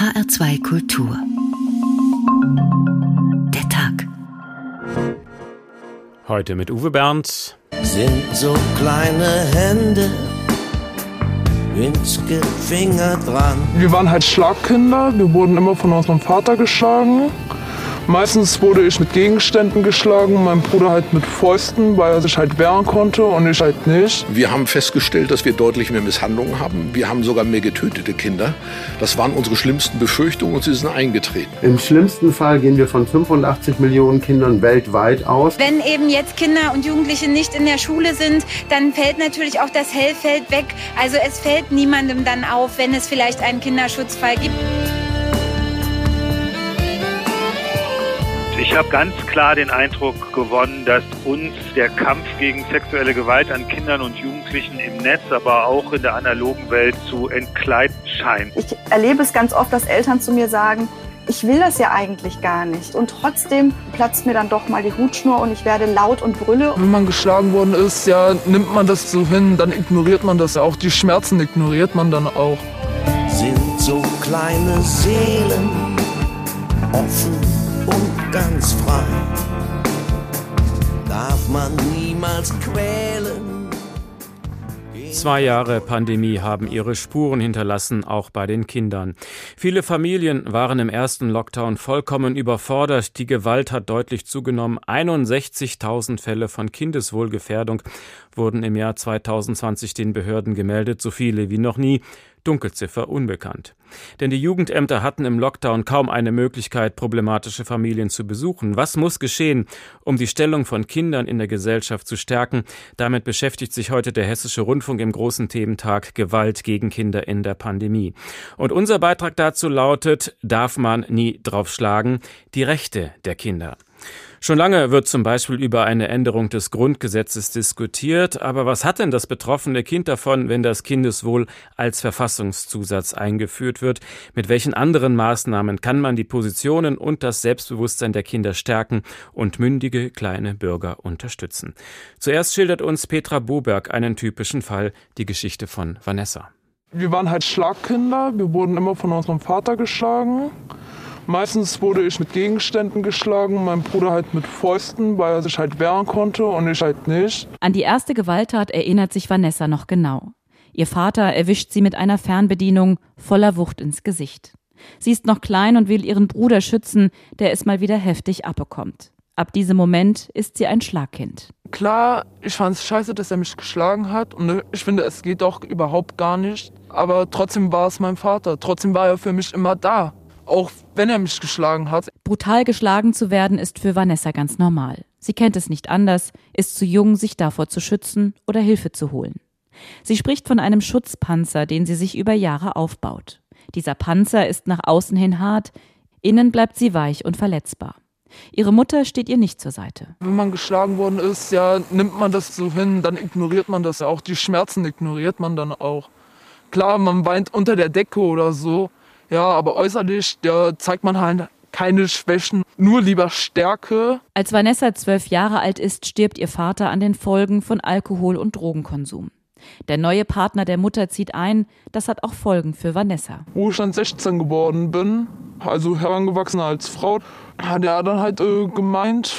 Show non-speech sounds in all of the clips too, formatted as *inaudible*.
HR2 Kultur. Der Tag. Heute mit Uwe Bernd. Sind so kleine Hände winzige Finger dran. Wir waren halt Schlagkinder. Wir wurden immer von unserem Vater geschlagen. Meistens wurde ich mit Gegenständen geschlagen, mein Bruder halt mit Fäusten, weil er sich halt wehren konnte und ich halt nicht. Wir haben festgestellt, dass wir deutlich mehr Misshandlungen haben. Wir haben sogar mehr getötete Kinder. Das waren unsere schlimmsten Befürchtungen und sie sind eingetreten. Im schlimmsten Fall gehen wir von 85 Millionen Kindern weltweit aus. Wenn eben jetzt Kinder und Jugendliche nicht in der Schule sind, dann fällt natürlich auch das Hellfeld weg. Also es fällt niemandem dann auf, wenn es vielleicht einen Kinderschutzfall gibt. Ich habe ganz klar den Eindruck gewonnen, dass uns der Kampf gegen sexuelle Gewalt an Kindern und Jugendlichen im Netz, aber auch in der analogen Welt zu entkleiden scheint. Ich erlebe es ganz oft, dass Eltern zu mir sagen, ich will das ja eigentlich gar nicht. Und trotzdem platzt mir dann doch mal die Hutschnur und ich werde laut und brülle. Wenn man geschlagen worden ist, ja, nimmt man das so hin, dann ignoriert man das. Auch die Schmerzen ignoriert man dann auch. Sind so kleine Seelen offen ganz frei. Darf man niemals quälen. Zwei Jahre Pandemie haben ihre Spuren hinterlassen, auch bei den Kindern. Viele Familien waren im ersten Lockdown vollkommen überfordert. Die Gewalt hat deutlich zugenommen. 61.000 Fälle von Kindeswohlgefährdung wurden im Jahr 2020 den Behörden gemeldet, so viele wie noch nie. Dunkelziffer unbekannt. Denn die Jugendämter hatten im Lockdown kaum eine Möglichkeit, problematische Familien zu besuchen. Was muss geschehen, um die Stellung von Kindern in der Gesellschaft zu stärken? Damit beschäftigt sich heute der Hessische Rundfunk im großen Thementag Gewalt gegen Kinder in der Pandemie. Und unser Beitrag dazu lautet, darf man nie draufschlagen, die Rechte der Kinder. Schon lange wird zum Beispiel über eine Änderung des Grundgesetzes diskutiert, aber was hat denn das betroffene Kind davon, wenn das Kindeswohl als Verfassungszusatz eingeführt wird? Mit welchen anderen Maßnahmen kann man die Positionen und das Selbstbewusstsein der Kinder stärken und mündige kleine Bürger unterstützen? Zuerst schildert uns Petra Boberg einen typischen Fall, die Geschichte von Vanessa. Wir waren halt Schlagkinder, wir wurden immer von unserem Vater geschlagen. Meistens wurde ich mit Gegenständen geschlagen, mein Bruder halt mit Fäusten, weil er sich halt wehren konnte und ich halt nicht. An die erste Gewalttat erinnert sich Vanessa noch genau. Ihr Vater erwischt sie mit einer Fernbedienung voller Wucht ins Gesicht. Sie ist noch klein und will ihren Bruder schützen, der es mal wieder heftig abbekommt. Ab diesem Moment ist sie ein Schlagkind. Klar, ich fand es scheiße, dass er mich geschlagen hat und ich finde, es geht auch überhaupt gar nicht. Aber trotzdem war es mein Vater. Trotzdem war er für mich immer da auch wenn er mich geschlagen hat. Brutal geschlagen zu werden ist für Vanessa ganz normal. Sie kennt es nicht anders, ist zu jung, sich davor zu schützen oder Hilfe zu holen. Sie spricht von einem Schutzpanzer, den sie sich über Jahre aufbaut. Dieser Panzer ist nach außen hin hart, innen bleibt sie weich und verletzbar. Ihre Mutter steht ihr nicht zur Seite. Wenn man geschlagen worden ist, ja, nimmt man das so hin, dann ignoriert man das ja auch. Die Schmerzen ignoriert man dann auch. Klar, man weint unter der Decke oder so, ja, aber äußerlich ja, zeigt man halt keine Schwächen, nur lieber Stärke. Als Vanessa zwölf Jahre alt ist, stirbt ihr Vater an den Folgen von Alkohol- und Drogenkonsum. Der neue Partner der Mutter zieht ein, das hat auch Folgen für Vanessa. Wo ich dann 16 geworden bin, also herangewachsen als Frau, hat er dann halt äh, gemeint,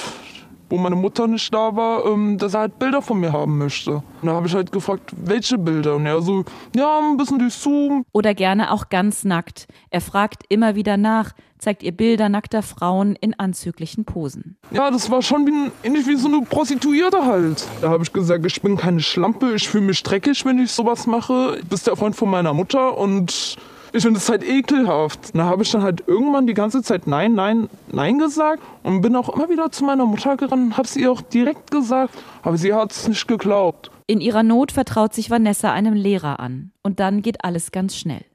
wo meine Mutter nicht da war, ähm, dass er halt Bilder von mir haben möchte. Und da habe ich halt gefragt, welche Bilder? Und er so, ja, ein bisschen durch Zoom. Oder gerne auch ganz nackt. Er fragt immer wieder nach, zeigt ihr Bilder nackter Frauen in anzüglichen Posen. Ja, das war schon wie, ähnlich wie so eine Prostituierte halt. Da habe ich gesagt, ich bin keine Schlampe, ich fühle mich dreckig, wenn ich sowas mache. Du bist der Freund von meiner Mutter und ich finde es halt ekelhaft. Da habe ich dann halt irgendwann die ganze Zeit Nein, Nein, Nein gesagt und bin auch immer wieder zu meiner Mutter gerannt, habe sie auch direkt gesagt, aber sie hat es nicht geglaubt. In ihrer Not vertraut sich Vanessa einem Lehrer an und dann geht alles ganz schnell.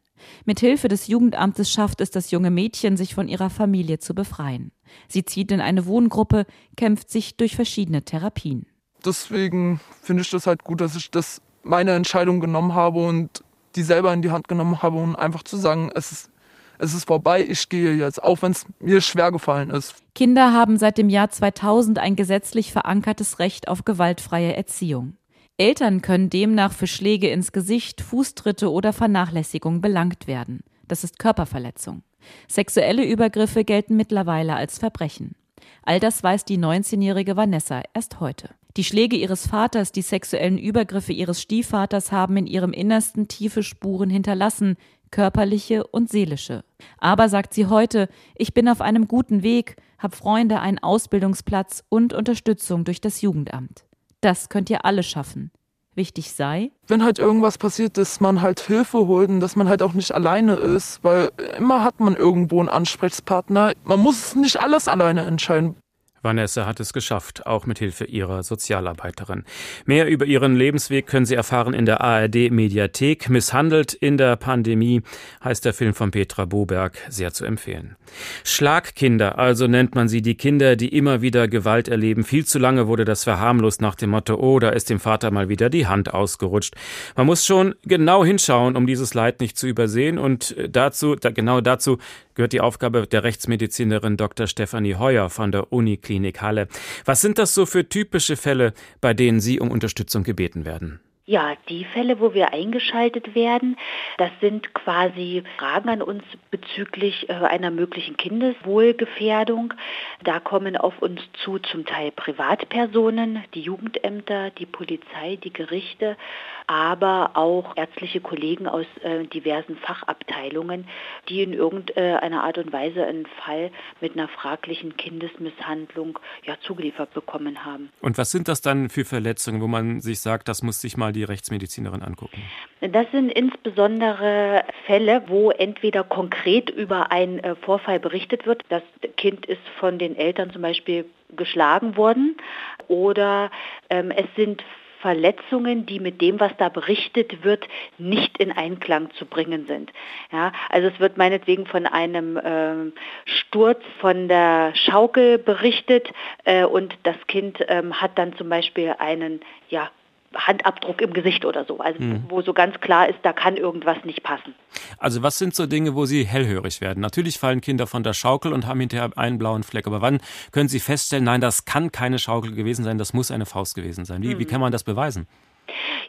Mit Hilfe des Jugendamtes schafft es das junge Mädchen, sich von ihrer Familie zu befreien. Sie zieht in eine Wohngruppe, kämpft sich durch verschiedene Therapien. Deswegen finde ich das halt gut, dass ich das meine Entscheidung genommen habe und die selber in die Hand genommen habe und einfach zu sagen, es ist, es ist vorbei, ich gehe jetzt, auch wenn es mir schwer gefallen ist. Kinder haben seit dem Jahr 2000 ein gesetzlich verankertes Recht auf gewaltfreie Erziehung. Eltern können demnach für Schläge ins Gesicht, Fußtritte oder Vernachlässigung belangt werden. Das ist Körperverletzung. Sexuelle Übergriffe gelten mittlerweile als Verbrechen. All das weiß die 19-jährige Vanessa erst heute. Die Schläge ihres Vaters, die sexuellen Übergriffe ihres Stiefvaters haben in ihrem Innersten tiefe Spuren hinterlassen, körperliche und seelische. Aber sagt sie heute, ich bin auf einem guten Weg, hab Freunde, einen Ausbildungsplatz und Unterstützung durch das Jugendamt. Das könnt ihr alle schaffen. Wichtig sei, wenn halt irgendwas passiert, dass man halt Hilfe holt und dass man halt auch nicht alleine ist, weil immer hat man irgendwo einen Ansprechpartner. Man muss nicht alles alleine entscheiden. Vanessa hat es geschafft, auch mit Hilfe ihrer Sozialarbeiterin. Mehr über ihren Lebensweg können Sie erfahren in der ARD Mediathek. Misshandelt in der Pandemie heißt der Film von Petra Boberg, sehr zu empfehlen. Schlagkinder, also nennt man sie, die Kinder, die immer wieder Gewalt erleben. Viel zu lange wurde das verharmlost nach dem Motto, oh, da ist dem Vater mal wieder die Hand ausgerutscht. Man muss schon genau hinschauen, um dieses Leid nicht zu übersehen und dazu, genau dazu gehört die Aufgabe der Rechtsmedizinerin Dr. Stefanie Heuer von der Uniklinik Halle. Was sind das so für typische Fälle, bei denen Sie um Unterstützung gebeten werden? Ja, die Fälle, wo wir eingeschaltet werden, das sind quasi Fragen an uns bezüglich äh, einer möglichen Kindeswohlgefährdung. Da kommen auf uns zu zum Teil Privatpersonen, die Jugendämter, die Polizei, die Gerichte, aber auch ärztliche Kollegen aus äh, diversen Fachabteilungen, die in irgendeiner Art und Weise einen Fall mit einer fraglichen Kindesmisshandlung ja, zugeliefert bekommen haben. Und was sind das dann für Verletzungen, wo man sich sagt, das muss sich mal die Rechtsmedizinerin angucken? Das sind insbesondere Fälle, wo entweder konkret über einen äh, Vorfall berichtet wird, das Kind ist von den Eltern zum Beispiel geschlagen worden oder ähm, es sind Verletzungen, die mit dem, was da berichtet wird, nicht in Einklang zu bringen sind. Ja, also es wird meinetwegen von einem äh, Sturz von der Schaukel berichtet äh, und das Kind ähm, hat dann zum Beispiel einen ja, Handabdruck im Gesicht oder so. Also mhm. wo so ganz klar ist, da kann irgendwas nicht passen. Also was sind so Dinge, wo Sie hellhörig werden? Natürlich fallen Kinder von der Schaukel und haben hinterher einen blauen Fleck. Aber wann können Sie feststellen, nein, das kann keine Schaukel gewesen sein, das muss eine Faust gewesen sein? Wie, mhm. wie kann man das beweisen?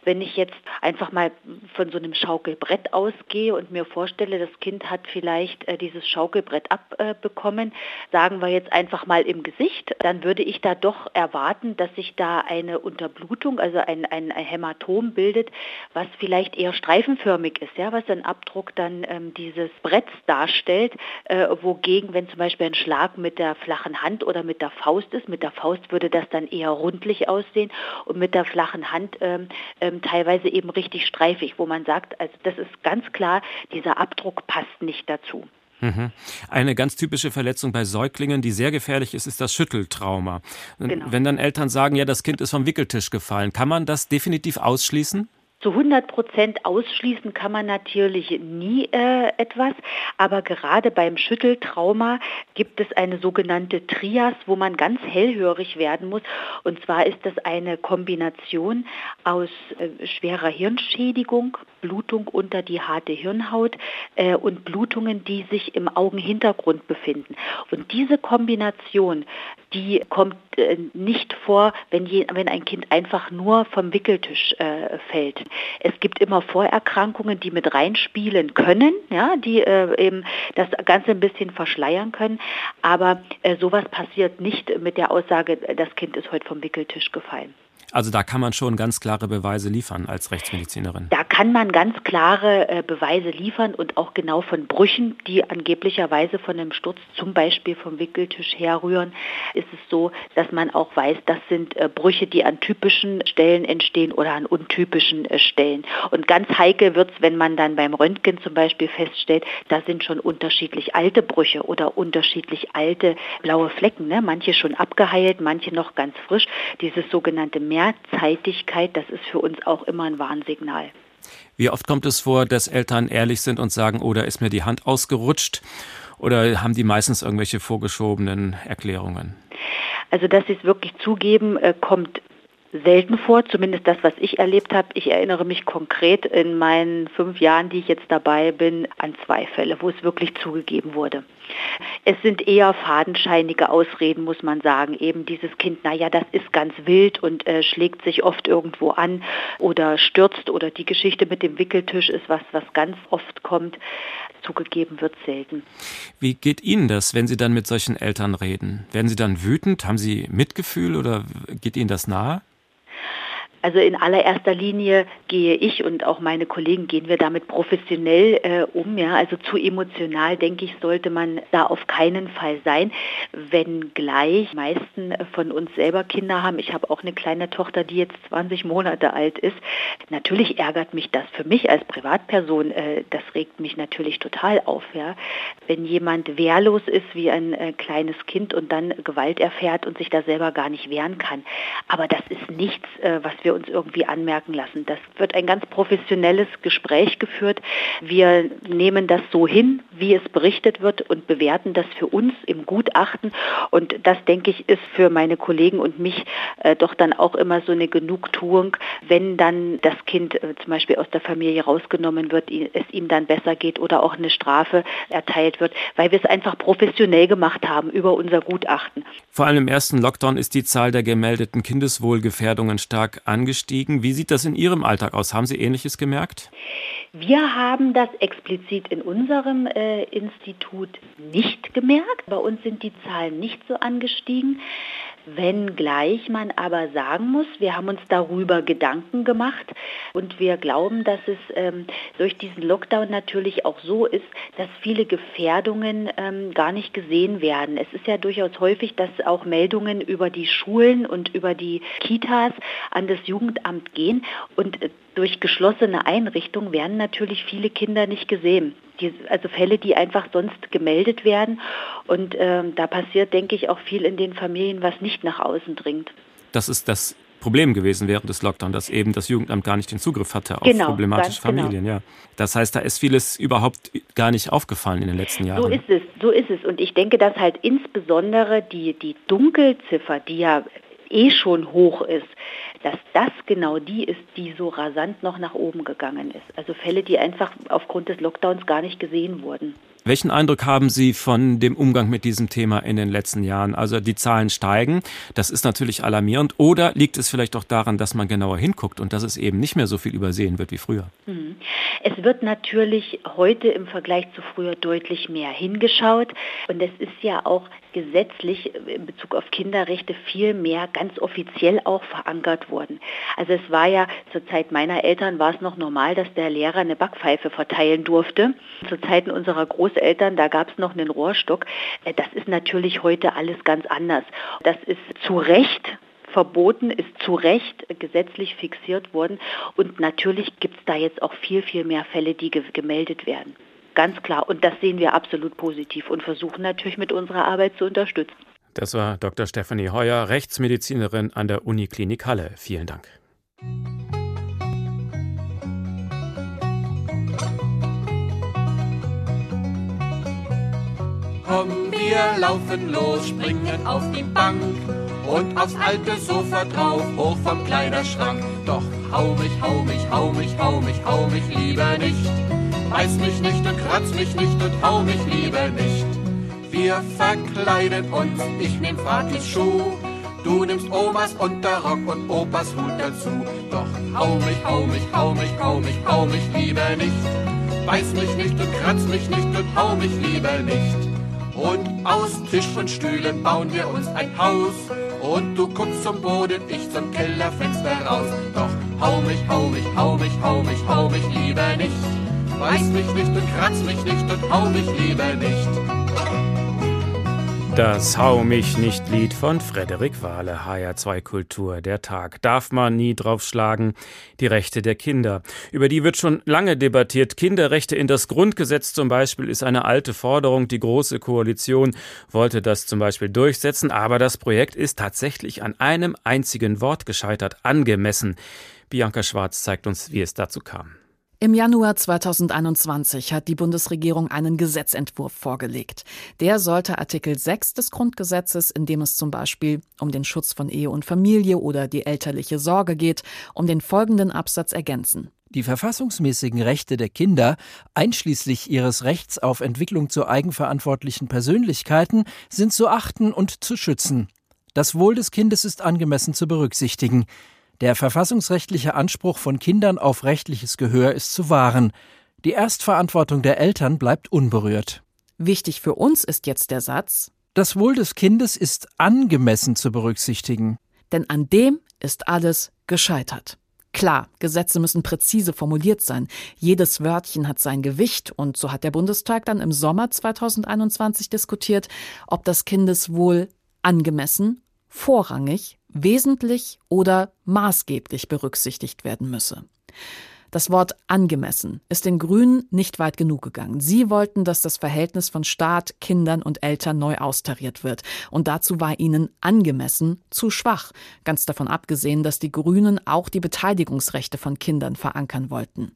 Wenn ich jetzt einfach mal von so einem Schaukelbrett ausgehe und mir vorstelle, das Kind hat vielleicht äh, dieses Schaukelbrett abbekommen, äh, sagen wir jetzt einfach mal im Gesicht, dann würde ich da doch erwarten, dass sich da eine Unterblutung, also ein, ein, ein Hämatom bildet, was vielleicht eher streifenförmig ist, ja, was ein Abdruck dann ähm, dieses Bretts darstellt, äh, wogegen, wenn zum Beispiel ein Schlag mit der flachen Hand oder mit der Faust ist, mit der Faust würde das dann eher rundlich aussehen und mit der flachen Hand ähm, ähm, teilweise eben richtig streifig, wo man sagt, also das ist ganz klar, dieser Abdruck passt nicht dazu. Mhm. Eine ganz typische Verletzung bei Säuglingen, die sehr gefährlich ist, ist das Schütteltrauma. Genau. Wenn dann Eltern sagen, ja, das Kind ist vom Wickeltisch gefallen, kann man das definitiv ausschließen? Zu 100 Prozent ausschließen kann man natürlich nie äh, etwas, aber gerade beim Schütteltrauma gibt es eine sogenannte Trias, wo man ganz hellhörig werden muss. Und zwar ist das eine Kombination aus äh, schwerer Hirnschädigung, Blutung unter die harte Hirnhaut äh, und Blutungen, die sich im Augenhintergrund befinden. Und diese Kombination, die kommt äh, nicht vor, wenn, je, wenn ein Kind einfach nur vom Wickeltisch äh, fällt. Es gibt immer Vorerkrankungen, die mit reinspielen können, ja, die äh, eben das Ganze ein bisschen verschleiern können. Aber äh, sowas passiert nicht mit der Aussage, das Kind ist heute vom Wickeltisch gefallen. Also da kann man schon ganz klare Beweise liefern als Rechtsmedizinerin. Da kann man ganz klare äh, Beweise liefern und auch genau von Brüchen, die angeblicherweise von einem Sturz zum Beispiel vom Wickeltisch herrühren, ist es so, dass man auch weiß, das sind äh, Brüche, die an typischen Stellen entstehen oder an untypischen äh, Stellen. Und ganz heikel wird es, wenn man dann beim Röntgen zum Beispiel feststellt, da sind schon unterschiedlich alte Brüche oder unterschiedlich alte blaue Flecken. Ne? Manche schon abgeheilt, manche noch ganz frisch. Dieses sogenannte Mehrzeitigkeit, das ist für uns auch immer ein Warnsignal. Wie oft kommt es vor, dass Eltern ehrlich sind und sagen, oh, da ist mir die Hand ausgerutscht? Oder haben die meistens irgendwelche vorgeschobenen Erklärungen? Also, dass sie es wirklich zugeben, äh, kommt selten vor, zumindest das, was ich erlebt habe. Ich erinnere mich konkret in meinen fünf Jahren, die ich jetzt dabei bin, an zwei Fälle, wo es wirklich zugegeben wurde. Es sind eher fadenscheinige Ausreden, muss man sagen. Eben dieses Kind, naja, das ist ganz wild und äh, schlägt sich oft irgendwo an oder stürzt oder die Geschichte mit dem Wickeltisch ist was, was ganz oft kommt. Zugegeben wird selten. Wie geht Ihnen das, wenn Sie dann mit solchen Eltern reden? Werden Sie dann wütend? Haben Sie Mitgefühl oder geht Ihnen das nahe? Also in allererster Linie gehe ich und auch meine Kollegen gehen wir damit professionell äh, um. Ja? Also zu emotional, denke ich, sollte man da auf keinen Fall sein. Wenngleich meisten von uns selber Kinder haben. Ich habe auch eine kleine Tochter, die jetzt 20 Monate alt ist. Natürlich ärgert mich das für mich als Privatperson. Äh, das regt mich natürlich total auf. Ja? Wenn jemand wehrlos ist wie ein äh, kleines Kind und dann Gewalt erfährt und sich da selber gar nicht wehren kann. Aber das ist nichts, äh, was wir uns irgendwie anmerken lassen. Das wird ein ganz professionelles Gespräch geführt. Wir nehmen das so hin, wie es berichtet wird und bewerten das für uns im Gutachten. Und das, denke ich, ist für meine Kollegen und mich äh, doch dann auch immer so eine Genugtuung, wenn dann das Kind äh, zum Beispiel aus der Familie rausgenommen wird, es ihm dann besser geht oder auch eine Strafe erteilt wird, weil wir es einfach professionell gemacht haben über unser Gutachten. Vor allem im ersten Lockdown ist die Zahl der gemeldeten Kindeswohlgefährdungen stark angestiegen. Wie sieht das in Ihrem Alltag aus? Haben Sie Ähnliches gemerkt? Wir haben das explizit in unserem äh, Institut nicht gemerkt. Bei uns sind die Zahlen nicht so angestiegen. Wenngleich man aber sagen muss, wir haben uns darüber Gedanken gemacht und wir glauben, dass es ähm, durch diesen Lockdown natürlich auch so ist, dass viele Gefährdungen ähm, gar nicht gesehen werden. Es ist ja durchaus häufig, dass auch Meldungen über die Schulen und über die Kitas an das Jugendamt gehen und äh, durch geschlossene Einrichtungen werden natürlich viele Kinder nicht gesehen. Die, also Fälle, die einfach sonst gemeldet werden. Und äh, da passiert, denke ich, auch viel in den Familien, was nicht nach außen dringt. Das ist das Problem gewesen während des Lockdowns, dass eben das Jugendamt gar nicht den Zugriff hatte auf genau, problematische genau. Familien. Genau. Ja. Das heißt, da ist vieles überhaupt gar nicht aufgefallen in den letzten Jahren. So ist es, so ist es. Und ich denke, dass halt insbesondere die, die Dunkelziffer, die ja eh schon hoch ist, dass das genau die ist, die so rasant noch nach oben gegangen ist. Also Fälle, die einfach aufgrund des Lockdowns gar nicht gesehen wurden. Welchen Eindruck haben Sie von dem Umgang mit diesem Thema in den letzten Jahren? Also die Zahlen steigen, das ist natürlich alarmierend. Oder liegt es vielleicht auch daran, dass man genauer hinguckt und dass es eben nicht mehr so viel übersehen wird wie früher? Mhm. Es wird natürlich heute im Vergleich zu früher deutlich mehr hingeschaut. Und es ist ja auch gesetzlich in Bezug auf Kinderrechte viel mehr ganz offiziell auch verankert worden. Also es war ja zur Zeit meiner Eltern war es noch normal, dass der Lehrer eine Backpfeife verteilen durfte. Zu Zeiten unserer Großeltern, da gab es noch einen Rohrstock. Äh, das ist natürlich heute alles ganz anders. Das ist zu Recht verboten, ist zu Recht gesetzlich fixiert worden. Und natürlich gibt es da jetzt auch viel, viel mehr Fälle, die ge gemeldet werden. Ganz klar. Und das sehen wir absolut positiv und versuchen natürlich mit unserer Arbeit zu unterstützen. Das war Dr. Stephanie Heuer, Rechtsmedizinerin an der Uniklinik Halle. Vielen Dank. Komm, wir laufen los, springen auf die Bank und aufs alte Sofa drauf, hoch vom Kleiderschrank. Doch hau mich, hau mich, hau mich, hau mich, hau mich lieber nicht. Beiß mich nicht und kratz mich nicht und hau mich lieber nicht. Wir verkleiden uns, ich nehm Vatis Schuh. Du nimmst Omas Unterrock und Opas Hut dazu. Doch hau mich, hau mich, hau mich, hau mich, hau mich lieber nicht. Beiß mich nicht und kratz mich nicht und hau mich lieber nicht. Und aus Tisch und Stühlen bauen wir uns ein Haus. Und du guckst zum Boden, ich zum Kellerfenster raus. Doch hau mich, hau mich, hau mich, hau mich, hau mich lieber nicht. Beiß mich nicht und kratz mich nicht und hau mich lieber nicht. Das Hau mich nicht Lied von Frederik Wahle, HR2 Kultur. Der Tag darf man nie draufschlagen. Die Rechte der Kinder. Über die wird schon lange debattiert. Kinderrechte in das Grundgesetz zum Beispiel ist eine alte Forderung. Die Große Koalition wollte das zum Beispiel durchsetzen. Aber das Projekt ist tatsächlich an einem einzigen Wort gescheitert. Angemessen. Bianca Schwarz zeigt uns, wie es dazu kam. Im Januar 2021 hat die Bundesregierung einen Gesetzentwurf vorgelegt. Der sollte Artikel 6 des Grundgesetzes, in dem es zum Beispiel um den Schutz von Ehe und Familie oder die elterliche Sorge geht, um den folgenden Absatz ergänzen. Die verfassungsmäßigen Rechte der Kinder, einschließlich ihres Rechts auf Entwicklung zu eigenverantwortlichen Persönlichkeiten, sind zu achten und zu schützen. Das Wohl des Kindes ist angemessen zu berücksichtigen. Der verfassungsrechtliche Anspruch von Kindern auf rechtliches Gehör ist zu wahren. Die Erstverantwortung der Eltern bleibt unberührt. Wichtig für uns ist jetzt der Satz Das Wohl des Kindes ist angemessen zu berücksichtigen. Denn an dem ist alles gescheitert. Klar, Gesetze müssen präzise formuliert sein. Jedes Wörtchen hat sein Gewicht und so hat der Bundestag dann im Sommer 2021 diskutiert, ob das Kindeswohl angemessen, vorrangig wesentlich oder maßgeblich berücksichtigt werden müsse. Das Wort angemessen ist den Grünen nicht weit genug gegangen. Sie wollten, dass das Verhältnis von Staat, Kindern und Eltern neu austariert wird. Und dazu war ihnen angemessen zu schwach. Ganz davon abgesehen, dass die Grünen auch die Beteiligungsrechte von Kindern verankern wollten.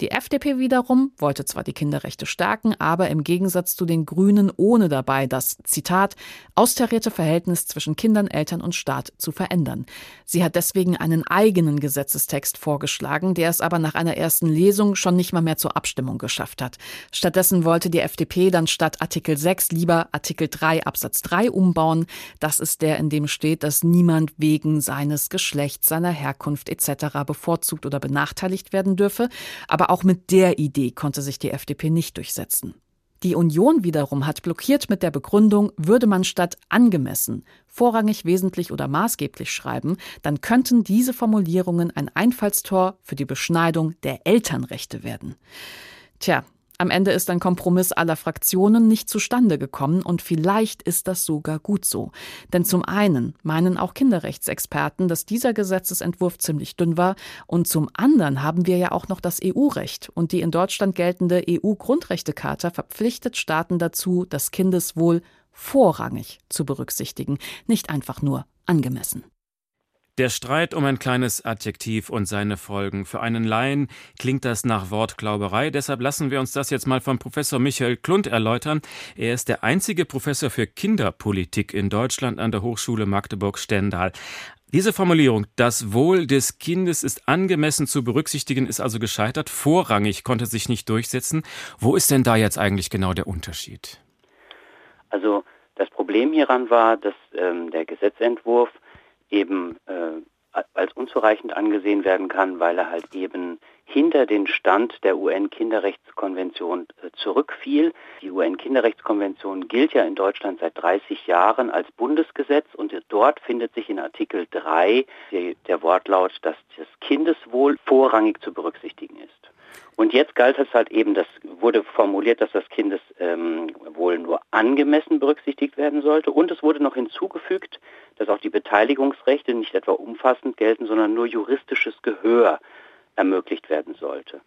Die FDP wiederum wollte zwar die Kinderrechte stärken, aber im Gegensatz zu den Grünen ohne dabei das, Zitat, austarierte Verhältnis zwischen Kindern, Eltern und Staat zu verändern. Sie hat deswegen einen eigenen Gesetzestext vorgeschlagen, der es aber nach einer ersten Lesung schon nicht mal mehr zur Abstimmung geschafft hat. Stattdessen wollte die FDP dann statt Artikel 6 lieber Artikel 3 Absatz 3 umbauen. Das ist der, in dem steht, dass niemand wegen seines Geschlechts, seiner Herkunft etc. bevorzugt oder benachteiligt werden dürfe. Aber auch mit der Idee konnte sich die FDP nicht durchsetzen. Die Union wiederum hat blockiert mit der Begründung, würde man statt angemessen vorrangig wesentlich oder maßgeblich schreiben, dann könnten diese Formulierungen ein Einfallstor für die Beschneidung der Elternrechte werden. Tja, am Ende ist ein Kompromiss aller Fraktionen nicht zustande gekommen und vielleicht ist das sogar gut so. Denn zum einen meinen auch Kinderrechtsexperten, dass dieser Gesetzesentwurf ziemlich dünn war und zum anderen haben wir ja auch noch das EU-Recht und die in Deutschland geltende EU-Grundrechtecharta verpflichtet Staaten dazu, das Kindeswohl vorrangig zu berücksichtigen, nicht einfach nur angemessen. Der Streit um ein kleines Adjektiv und seine Folgen. Für einen Laien klingt das nach Wortglauberei. Deshalb lassen wir uns das jetzt mal von Professor Michael Klund erläutern. Er ist der einzige Professor für Kinderpolitik in Deutschland an der Hochschule Magdeburg-Stendal. Diese Formulierung, das Wohl des Kindes ist angemessen zu berücksichtigen, ist also gescheitert. Vorrangig konnte sich nicht durchsetzen. Wo ist denn da jetzt eigentlich genau der Unterschied? Also das Problem hieran war, dass ähm, der Gesetzentwurf eben äh, als unzureichend angesehen werden kann, weil er halt eben hinter den Stand der UN-Kinderrechtskonvention äh, zurückfiel. Die UN-Kinderrechtskonvention gilt ja in Deutschland seit 30 Jahren als Bundesgesetz und dort findet sich in Artikel 3 der, der Wortlaut, dass das Kindeswohl vorrangig zu berücksichtigen. Und jetzt galt es halt eben, das wurde formuliert, dass das Kindeswohl ähm, nur angemessen berücksichtigt werden sollte. Und es wurde noch hinzugefügt, dass auch die Beteiligungsrechte nicht etwa umfassend gelten, sondern nur juristisches Gehör ermöglicht werden sollte.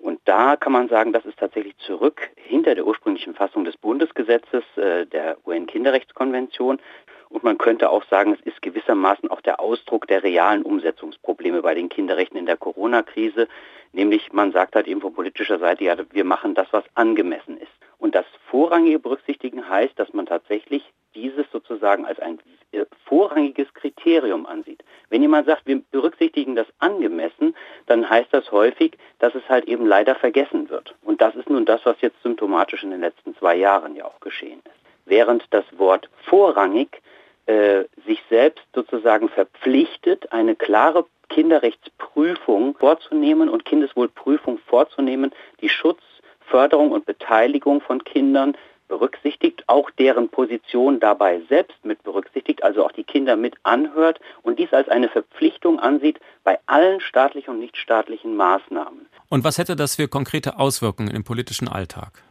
Und da kann man sagen, das ist tatsächlich zurück hinter der ursprünglichen Fassung des Bundesgesetzes äh, der UN-Kinderrechtskonvention. Und man könnte auch sagen, es ist gewissermaßen auch der Ausdruck der realen Umsetzungsprobleme bei den Kinderrechten in der Corona-Krise. Nämlich, man sagt halt eben von politischer Seite, ja, wir machen das, was angemessen ist. Und das vorrangige Berücksichtigen heißt, dass man tatsächlich dieses sozusagen als ein äh, vorrangiges Kriterium ansieht. Wenn jemand sagt, wir berücksichtigen das angemessen, dann heißt das häufig, dass es halt eben leider vergessen wird. Und das ist nun das, was jetzt symptomatisch in den letzten zwei Jahren ja auch geschehen ist. Während das Wort vorrangig äh, sich selbst sozusagen verpflichtet, eine klare Kinderrechtsprüfung vorzunehmen und Kindeswohlprüfung vorzunehmen, die Schutz, Förderung und Beteiligung von Kindern berücksichtigt, auch deren Position dabei selbst mit berücksichtigt, also auch die Kinder mit anhört und dies als eine Verpflichtung ansieht bei allen staatlichen und nichtstaatlichen Maßnahmen. Und was hätte das für konkrete Auswirkungen im politischen Alltag?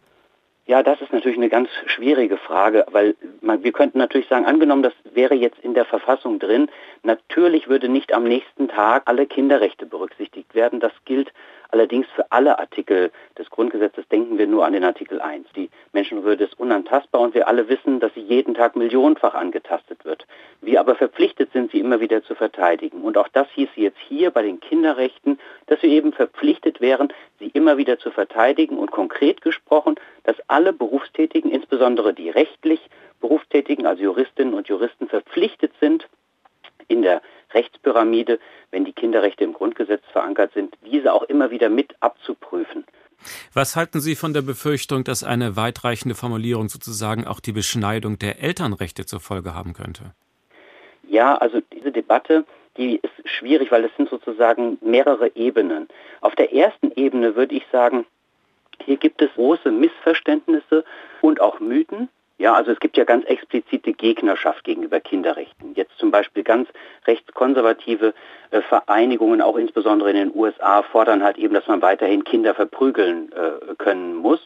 Ja, das ist natürlich eine ganz schwierige Frage, weil man, wir könnten natürlich sagen, angenommen, das wäre jetzt in der Verfassung drin, natürlich würde nicht am nächsten Tag alle Kinderrechte berücksichtigt werden. Das gilt Allerdings für alle Artikel des Grundgesetzes denken wir nur an den Artikel 1. Die Menschenwürde ist unantastbar und wir alle wissen, dass sie jeden Tag millionenfach angetastet wird. Wir aber verpflichtet sind, sie immer wieder zu verteidigen. Und auch das hieß jetzt hier bei den Kinderrechten, dass wir eben verpflichtet wären, sie immer wieder zu verteidigen und konkret gesprochen, dass alle Berufstätigen, insbesondere die rechtlich Berufstätigen, also Juristinnen und Juristen, verpflichtet sind, in der Rechtspyramide, wenn die Kinderrechte im Grundgesetz verankert sind, diese auch immer wieder mit abzuprüfen. Was halten Sie von der Befürchtung, dass eine weitreichende Formulierung sozusagen auch die Beschneidung der Elternrechte zur Folge haben könnte? Ja, also diese Debatte, die ist schwierig, weil es sind sozusagen mehrere Ebenen. Auf der ersten Ebene würde ich sagen, hier gibt es große Missverständnisse und auch Mythen. Ja, also es gibt ja ganz explizite Gegnerschaft gegenüber Kinderrechten. Jetzt zum Beispiel ganz rechtskonservative äh, Vereinigungen, auch insbesondere in den USA, fordern halt eben, dass man weiterhin Kinder verprügeln äh, können muss.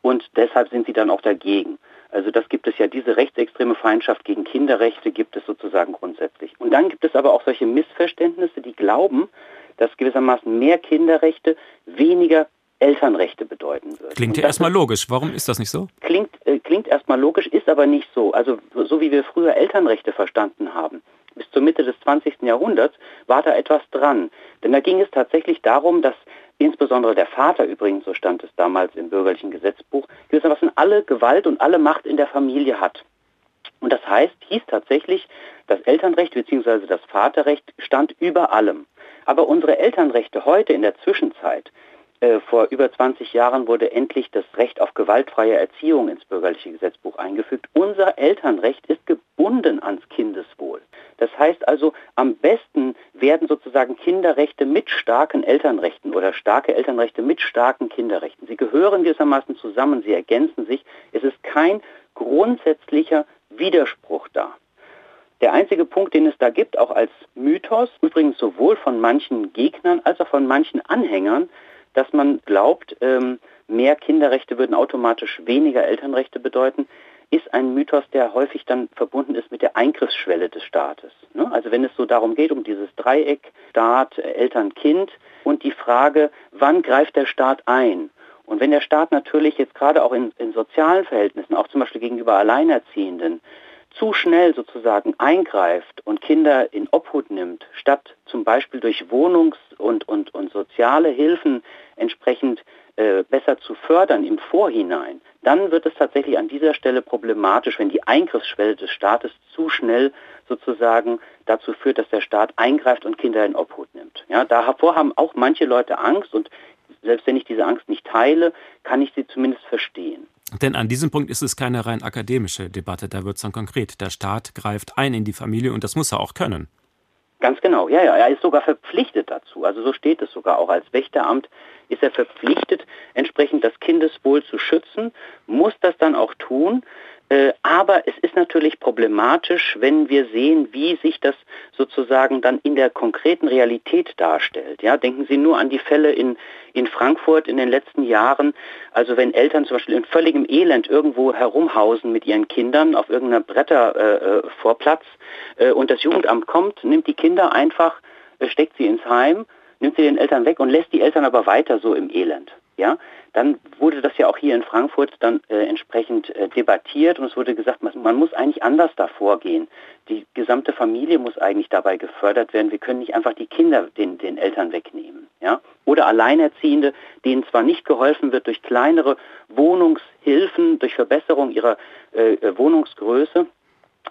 Und deshalb sind sie dann auch dagegen. Also das gibt es ja, diese rechtsextreme Feindschaft gegen Kinderrechte gibt es sozusagen grundsätzlich. Und dann gibt es aber auch solche Missverständnisse, die glauben, dass gewissermaßen mehr Kinderrechte weniger Elternrechte bedeuten würde. Klingt ja erstmal logisch. Warum ist das nicht so? Klingt, äh, klingt erstmal logisch, ist aber nicht so. Also so wie wir früher Elternrechte verstanden haben, bis zur Mitte des 20. Jahrhunderts, war da etwas dran. Denn da ging es tatsächlich darum, dass insbesondere der Vater übrigens, so stand es damals im bürgerlichen Gesetzbuch, gewissermaßen alle Gewalt und alle Macht in der Familie hat. Und das heißt, hieß tatsächlich, das Elternrecht bzw. das Vaterrecht stand über allem. Aber unsere Elternrechte heute in der Zwischenzeit, äh, vor über 20 Jahren wurde endlich das Recht auf gewaltfreie Erziehung ins bürgerliche Gesetzbuch eingefügt. Unser Elternrecht ist gebunden ans Kindeswohl. Das heißt also, am besten werden sozusagen Kinderrechte mit starken Elternrechten oder starke Elternrechte mit starken Kinderrechten. Sie gehören gewissermaßen zusammen, sie ergänzen sich. Es ist kein grundsätzlicher Widerspruch da. Der einzige Punkt, den es da gibt, auch als Mythos, übrigens sowohl von manchen Gegnern als auch von manchen Anhängern, dass man glaubt, ähm, mehr Kinderrechte würden automatisch weniger Elternrechte bedeuten, ist ein Mythos, der häufig dann verbunden ist mit der Eingriffsschwelle des Staates. Ne? Also wenn es so darum geht, um dieses Dreieck Staat, Eltern, Kind und die Frage, wann greift der Staat ein? Und wenn der Staat natürlich jetzt gerade auch in, in sozialen Verhältnissen, auch zum Beispiel gegenüber Alleinerziehenden, zu schnell sozusagen eingreift und Kinder in Obhut nimmt, statt zum Beispiel durch Wohnungs- und, und, und soziale Hilfen entsprechend äh, besser zu fördern im Vorhinein, dann wird es tatsächlich an dieser Stelle problematisch, wenn die Eingriffsschwelle des Staates zu schnell sozusagen dazu führt, dass der Staat eingreift und Kinder in Obhut nimmt. Ja, davor haben auch manche Leute Angst und selbst wenn ich diese Angst nicht teile, kann ich sie zumindest verstehen. Denn an diesem Punkt ist es keine rein akademische Debatte, da wird es dann konkret. Der Staat greift ein in die Familie und das muss er auch können. Ganz genau, ja, ja, er ist sogar verpflichtet dazu. Also so steht es sogar auch als Wächteramt ist er verpflichtet, entsprechend das Kindeswohl zu schützen, muss das dann auch tun. Äh, aber es ist natürlich problematisch, wenn wir sehen, wie sich das sozusagen dann in der konkreten Realität darstellt. Ja, denken Sie nur an die Fälle in, in Frankfurt in den letzten Jahren. Also wenn Eltern zum Beispiel in völligem Elend irgendwo herumhausen mit ihren Kindern auf irgendeiner Brettervorplatz äh, äh, und das Jugendamt kommt, nimmt die Kinder einfach, äh, steckt sie ins Heim, nimmt sie den Eltern weg und lässt die Eltern aber weiter so im Elend. Ja, dann wurde das ja auch hier in Frankfurt dann äh, entsprechend äh, debattiert und es wurde gesagt, man, man, muss eigentlich anders da vorgehen. Die gesamte Familie muss eigentlich dabei gefördert werden. Wir können nicht einfach die Kinder den, den Eltern wegnehmen. Ja? Oder Alleinerziehende, denen zwar nicht geholfen wird durch kleinere Wohnungshilfen, durch Verbesserung ihrer äh, äh Wohnungsgröße,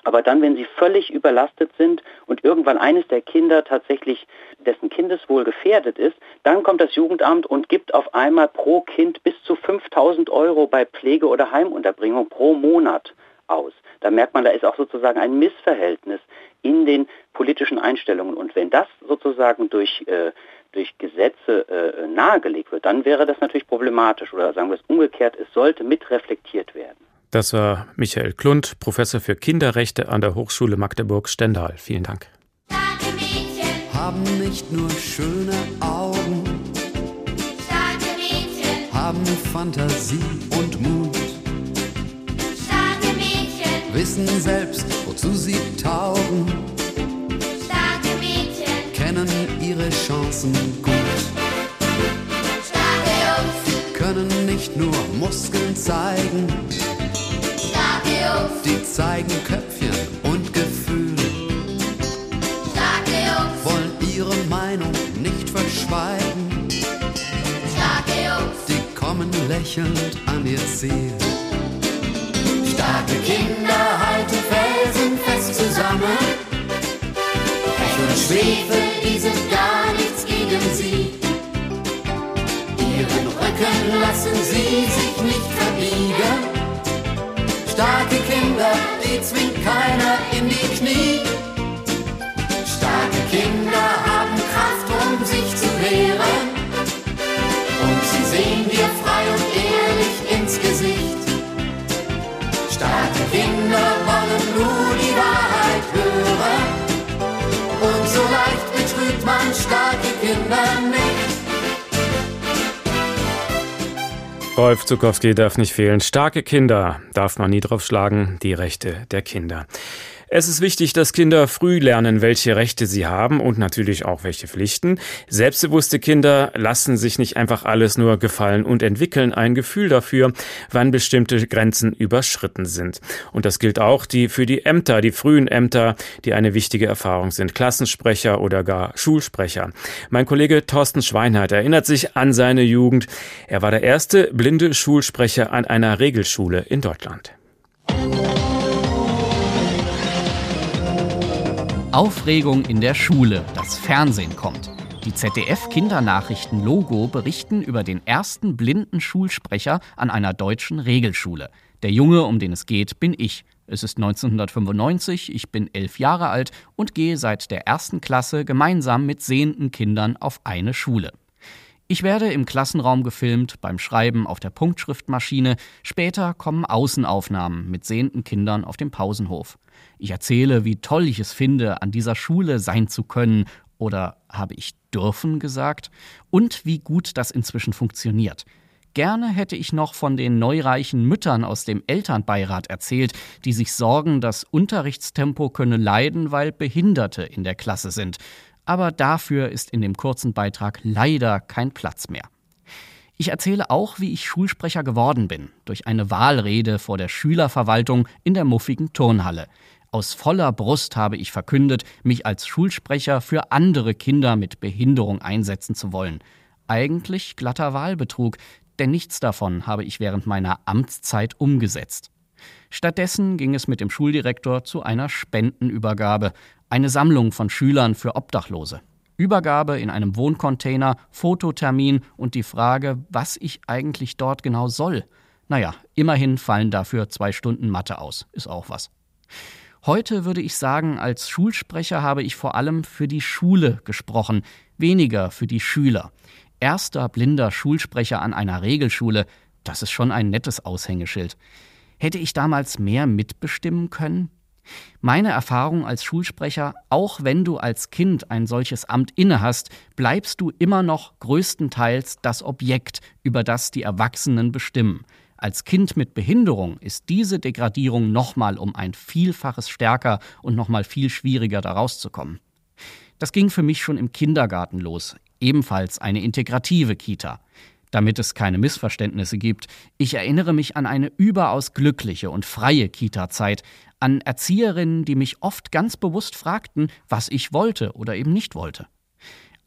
aber dann, wenn sie völlig überlastet sind und irgendwann eines der Kinder tatsächlich dessen Kindeswohl gefährdet ist, dann kommt das Jugendamt und gibt auf einmal pro Kind bis zu 5000 Euro bei Pflege- oder Heimunterbringung pro Monat aus. Da merkt man, da ist auch sozusagen ein Missverhältnis in den politischen Einstellungen. Und wenn das sozusagen durch, äh, durch Gesetze äh, nahegelegt wird, dann wäre das natürlich problematisch. Oder sagen wir es umgekehrt, es sollte mitreflektiert werden. Das war Michael Klund, Professor für Kinderrechte an der Hochschule Magdeburg-Stendal. Vielen Dank. Starke Mädchen haben nicht nur schöne Augen. Starke Mädchen haben Fantasie und Mut. Starke Mädchen wissen selbst, wozu sie taugen. Starke Mädchen kennen ihre Chancen gut. nicht nur Muskeln zeigen, Starke Jungs, die zeigen Köpfchen und Gefühl, starke Jungs, wollen ihre Meinung nicht verschweigen, starke Jungs, die kommen lächelnd an ihr Ziel. starke Kinder halten felsenfest zusammen. Pech und Schwefel, die sind gar nichts gegen sie. Ihren Rücken lassen sie sich nicht verbiegen. Starke Kinder, die zwingt keiner in die Knie. Starke Kinder haben Kraft, um sich zu wehren. Und sie sehen dir frei und ehrlich ins Gesicht. Starke Kinder wollen nur die Wahrheit hören. Und so leicht betrügt man starke Kinder Rolf Zukowski darf nicht fehlen. Starke Kinder darf man nie drauf schlagen. Die Rechte der Kinder. Es ist wichtig, dass Kinder früh lernen, welche Rechte sie haben und natürlich auch welche Pflichten. Selbstbewusste Kinder lassen sich nicht einfach alles nur gefallen und entwickeln ein Gefühl dafür, wann bestimmte Grenzen überschritten sind. Und das gilt auch die, für die Ämter, die frühen Ämter, die eine wichtige Erfahrung sind. Klassensprecher oder gar Schulsprecher. Mein Kollege Thorsten Schweinhardt erinnert sich an seine Jugend. Er war der erste blinde Schulsprecher an einer Regelschule in Deutschland. Aufregung in der Schule. Das Fernsehen kommt. Die ZDF-Kindernachrichten-Logo berichten über den ersten blinden Schulsprecher an einer deutschen Regelschule. Der Junge, um den es geht, bin ich. Es ist 1995, ich bin elf Jahre alt und gehe seit der ersten Klasse gemeinsam mit sehenden Kindern auf eine Schule. Ich werde im Klassenraum gefilmt, beim Schreiben auf der Punktschriftmaschine, später kommen Außenaufnahmen mit sehenden Kindern auf dem Pausenhof. Ich erzähle, wie toll ich es finde, an dieser Schule sein zu können, oder habe ich dürfen gesagt, und wie gut das inzwischen funktioniert. Gerne hätte ich noch von den neureichen Müttern aus dem Elternbeirat erzählt, die sich sorgen, das Unterrichtstempo könne leiden, weil Behinderte in der Klasse sind aber dafür ist in dem kurzen Beitrag leider kein Platz mehr. Ich erzähle auch, wie ich Schulsprecher geworden bin, durch eine Wahlrede vor der Schülerverwaltung in der muffigen Turnhalle. Aus voller Brust habe ich verkündet, mich als Schulsprecher für andere Kinder mit Behinderung einsetzen zu wollen. Eigentlich glatter Wahlbetrug, denn nichts davon habe ich während meiner Amtszeit umgesetzt. Stattdessen ging es mit dem Schuldirektor zu einer Spendenübergabe, eine Sammlung von Schülern für Obdachlose. Übergabe in einem Wohncontainer, Fototermin und die Frage, was ich eigentlich dort genau soll. Naja, immerhin fallen dafür zwei Stunden Mathe aus. Ist auch was. Heute würde ich sagen, als Schulsprecher habe ich vor allem für die Schule gesprochen, weniger für die Schüler. Erster blinder Schulsprecher an einer Regelschule, das ist schon ein nettes Aushängeschild. Hätte ich damals mehr mitbestimmen können? Meine Erfahrung als Schulsprecher, auch wenn du als Kind ein solches Amt innehast, bleibst du immer noch größtenteils das Objekt, über das die Erwachsenen bestimmen. Als Kind mit Behinderung ist diese Degradierung nochmal um ein Vielfaches stärker und nochmal viel schwieriger da rauszukommen. Das ging für mich schon im Kindergarten los, ebenfalls eine integrative Kita. Damit es keine Missverständnisse gibt, ich erinnere mich an eine überaus glückliche und freie Kita-Zeit, an Erzieherinnen, die mich oft ganz bewusst fragten, was ich wollte oder eben nicht wollte.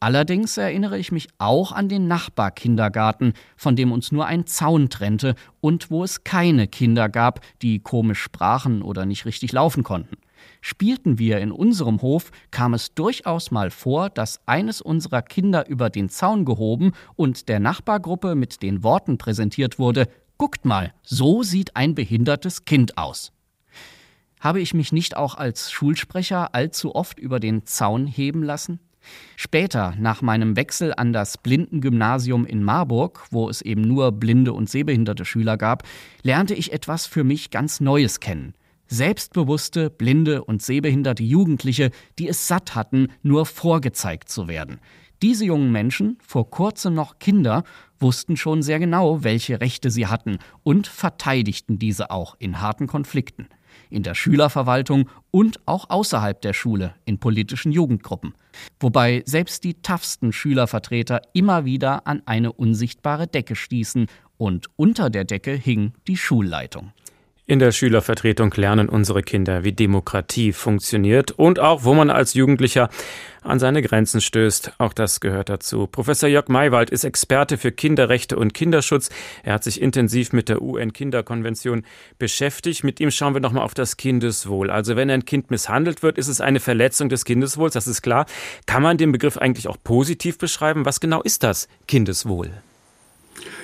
Allerdings erinnere ich mich auch an den Nachbarkindergarten, von dem uns nur ein Zaun trennte und wo es keine Kinder gab, die komisch sprachen oder nicht richtig laufen konnten. Spielten wir in unserem Hof, kam es durchaus mal vor, dass eines unserer Kinder über den Zaun gehoben und der Nachbargruppe mit den Worten präsentiert wurde: Guckt mal, so sieht ein behindertes Kind aus. Habe ich mich nicht auch als Schulsprecher allzu oft über den Zaun heben lassen? Später, nach meinem Wechsel an das Blindengymnasium in Marburg, wo es eben nur blinde und sehbehinderte Schüler gab, lernte ich etwas für mich ganz Neues kennen. Selbstbewusste, blinde und sehbehinderte Jugendliche, die es satt hatten, nur vorgezeigt zu werden. Diese jungen Menschen, vor kurzem noch Kinder, wussten schon sehr genau, welche Rechte sie hatten und verteidigten diese auch in harten Konflikten in der Schülerverwaltung und auch außerhalb der Schule in politischen Jugendgruppen. Wobei selbst die toughsten Schülervertreter immer wieder an eine unsichtbare Decke stießen Und unter der Decke hing die Schulleitung. In der Schülervertretung lernen unsere Kinder, wie Demokratie funktioniert und auch, wo man als Jugendlicher an seine Grenzen stößt. Auch das gehört dazu. Professor Jörg Maywald ist Experte für Kinderrechte und Kinderschutz. Er hat sich intensiv mit der UN-Kinderkonvention beschäftigt. Mit ihm schauen wir nochmal auf das Kindeswohl. Also wenn ein Kind misshandelt wird, ist es eine Verletzung des Kindeswohls, das ist klar. Kann man den Begriff eigentlich auch positiv beschreiben? Was genau ist das Kindeswohl?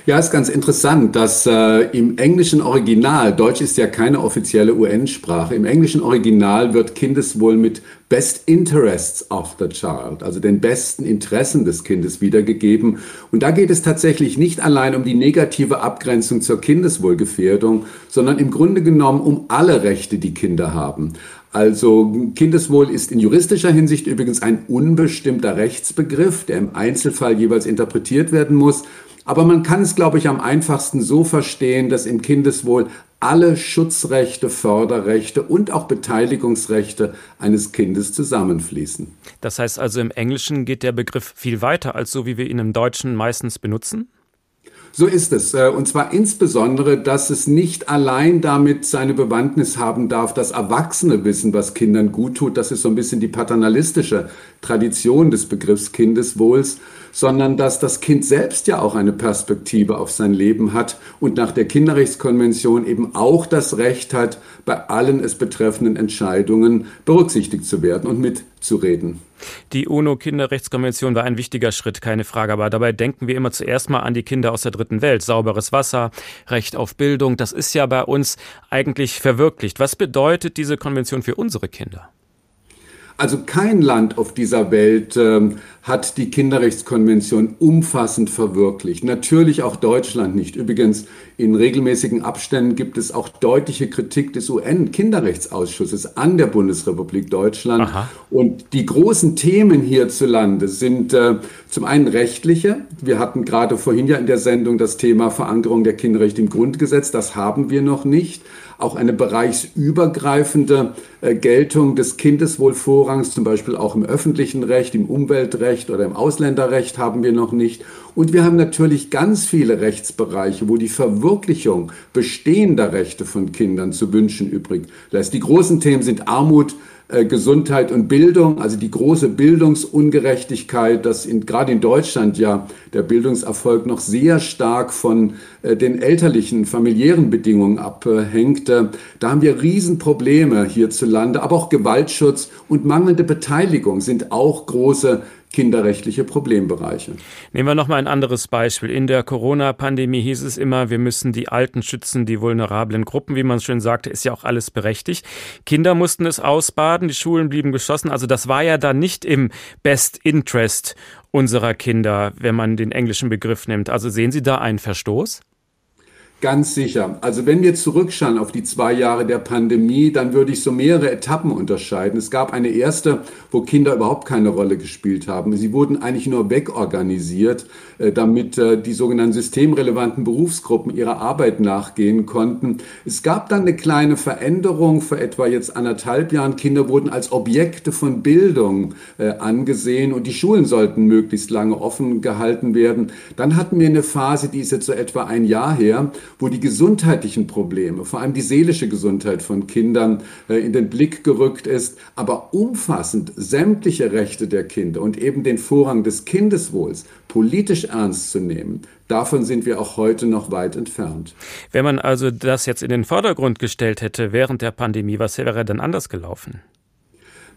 Ja, ist ganz interessant, dass äh, im englischen Original, Deutsch ist ja keine offizielle UN-Sprache, im englischen Original wird Kindeswohl mit Best Interests of the Child, also den besten Interessen des Kindes wiedergegeben. Und da geht es tatsächlich nicht allein um die negative Abgrenzung zur Kindeswohlgefährdung, sondern im Grunde genommen um alle Rechte, die Kinder haben. Also Kindeswohl ist in juristischer Hinsicht übrigens ein unbestimmter Rechtsbegriff, der im Einzelfall jeweils interpretiert werden muss. Aber man kann es, glaube ich, am einfachsten so verstehen, dass im Kindeswohl alle Schutzrechte, Förderrechte und auch Beteiligungsrechte eines Kindes zusammenfließen. Das heißt also, im Englischen geht der Begriff viel weiter als so, wie wir ihn im Deutschen meistens benutzen? So ist es. Äh, und zwar insbesondere, dass es nicht allein damit seine Bewandtnis haben darf, dass Erwachsene wissen, was Kindern gut tut. Das ist so ein bisschen die paternalistische Tradition des Begriffs Kindeswohls sondern dass das Kind selbst ja auch eine Perspektive auf sein Leben hat und nach der Kinderrechtskonvention eben auch das Recht hat, bei allen es betreffenden Entscheidungen berücksichtigt zu werden und mitzureden. Die UNO-Kinderrechtskonvention war ein wichtiger Schritt, keine Frage, aber dabei denken wir immer zuerst mal an die Kinder aus der dritten Welt. Sauberes Wasser, Recht auf Bildung, das ist ja bei uns eigentlich verwirklicht. Was bedeutet diese Konvention für unsere Kinder? Also kein Land auf dieser Welt ähm, hat die Kinderrechtskonvention umfassend verwirklicht. Natürlich auch Deutschland nicht. Übrigens, in regelmäßigen Abständen gibt es auch deutliche Kritik des UN-Kinderrechtsausschusses an der Bundesrepublik Deutschland. Aha. Und die großen Themen hierzulande sind äh, zum einen rechtliche. Wir hatten gerade vorhin ja in der Sendung das Thema Verankerung der Kinderrechte im Grundgesetz. Das haben wir noch nicht auch eine bereichsübergreifende äh, Geltung des Kindeswohlvorrangs, zum Beispiel auch im öffentlichen Recht, im Umweltrecht oder im Ausländerrecht haben wir noch nicht. Und wir haben natürlich ganz viele Rechtsbereiche, wo die Verwirklichung bestehender Rechte von Kindern zu wünschen übrig lässt. Die großen Themen sind Armut, Gesundheit und Bildung, also die große Bildungsungerechtigkeit, dass in, gerade in Deutschland ja der Bildungserfolg noch sehr stark von äh, den elterlichen, familiären Bedingungen abhängt. Äh, da haben wir Riesenprobleme hierzulande, aber auch Gewaltschutz und mangelnde Beteiligung sind auch große kinderrechtliche Problembereiche. Nehmen wir noch mal ein anderes Beispiel. In der Corona-Pandemie hieß es immer, wir müssen die Alten schützen, die vulnerablen Gruppen, wie man schön sagte, ist ja auch alles berechtigt. Kinder mussten es ausbaden, die Schulen blieben geschlossen. Also das war ja dann nicht im Best Interest unserer Kinder, wenn man den englischen Begriff nimmt. Also sehen Sie da einen Verstoß? Ganz sicher. Also wenn wir zurückschauen auf die zwei Jahre der Pandemie, dann würde ich so mehrere Etappen unterscheiden. Es gab eine erste, wo Kinder überhaupt keine Rolle gespielt haben. Sie wurden eigentlich nur wegorganisiert, damit äh, die sogenannten systemrelevanten Berufsgruppen ihrer Arbeit nachgehen konnten. Es gab dann eine kleine Veränderung vor etwa jetzt anderthalb Jahren. Kinder wurden als Objekte von Bildung äh, angesehen und die Schulen sollten möglichst lange offen gehalten werden. Dann hatten wir eine Phase, die ist jetzt so etwa ein Jahr her, wo die gesundheitlichen Probleme, vor allem die seelische Gesundheit von Kindern äh, in den Blick gerückt ist, aber umfassend sämtliche Rechte der Kinder und eben den Vorrang des Kindeswohls politisch ernst zu nehmen, davon sind wir auch heute noch weit entfernt. Wenn man also das jetzt in den Vordergrund gestellt hätte während der Pandemie, was wäre dann anders gelaufen?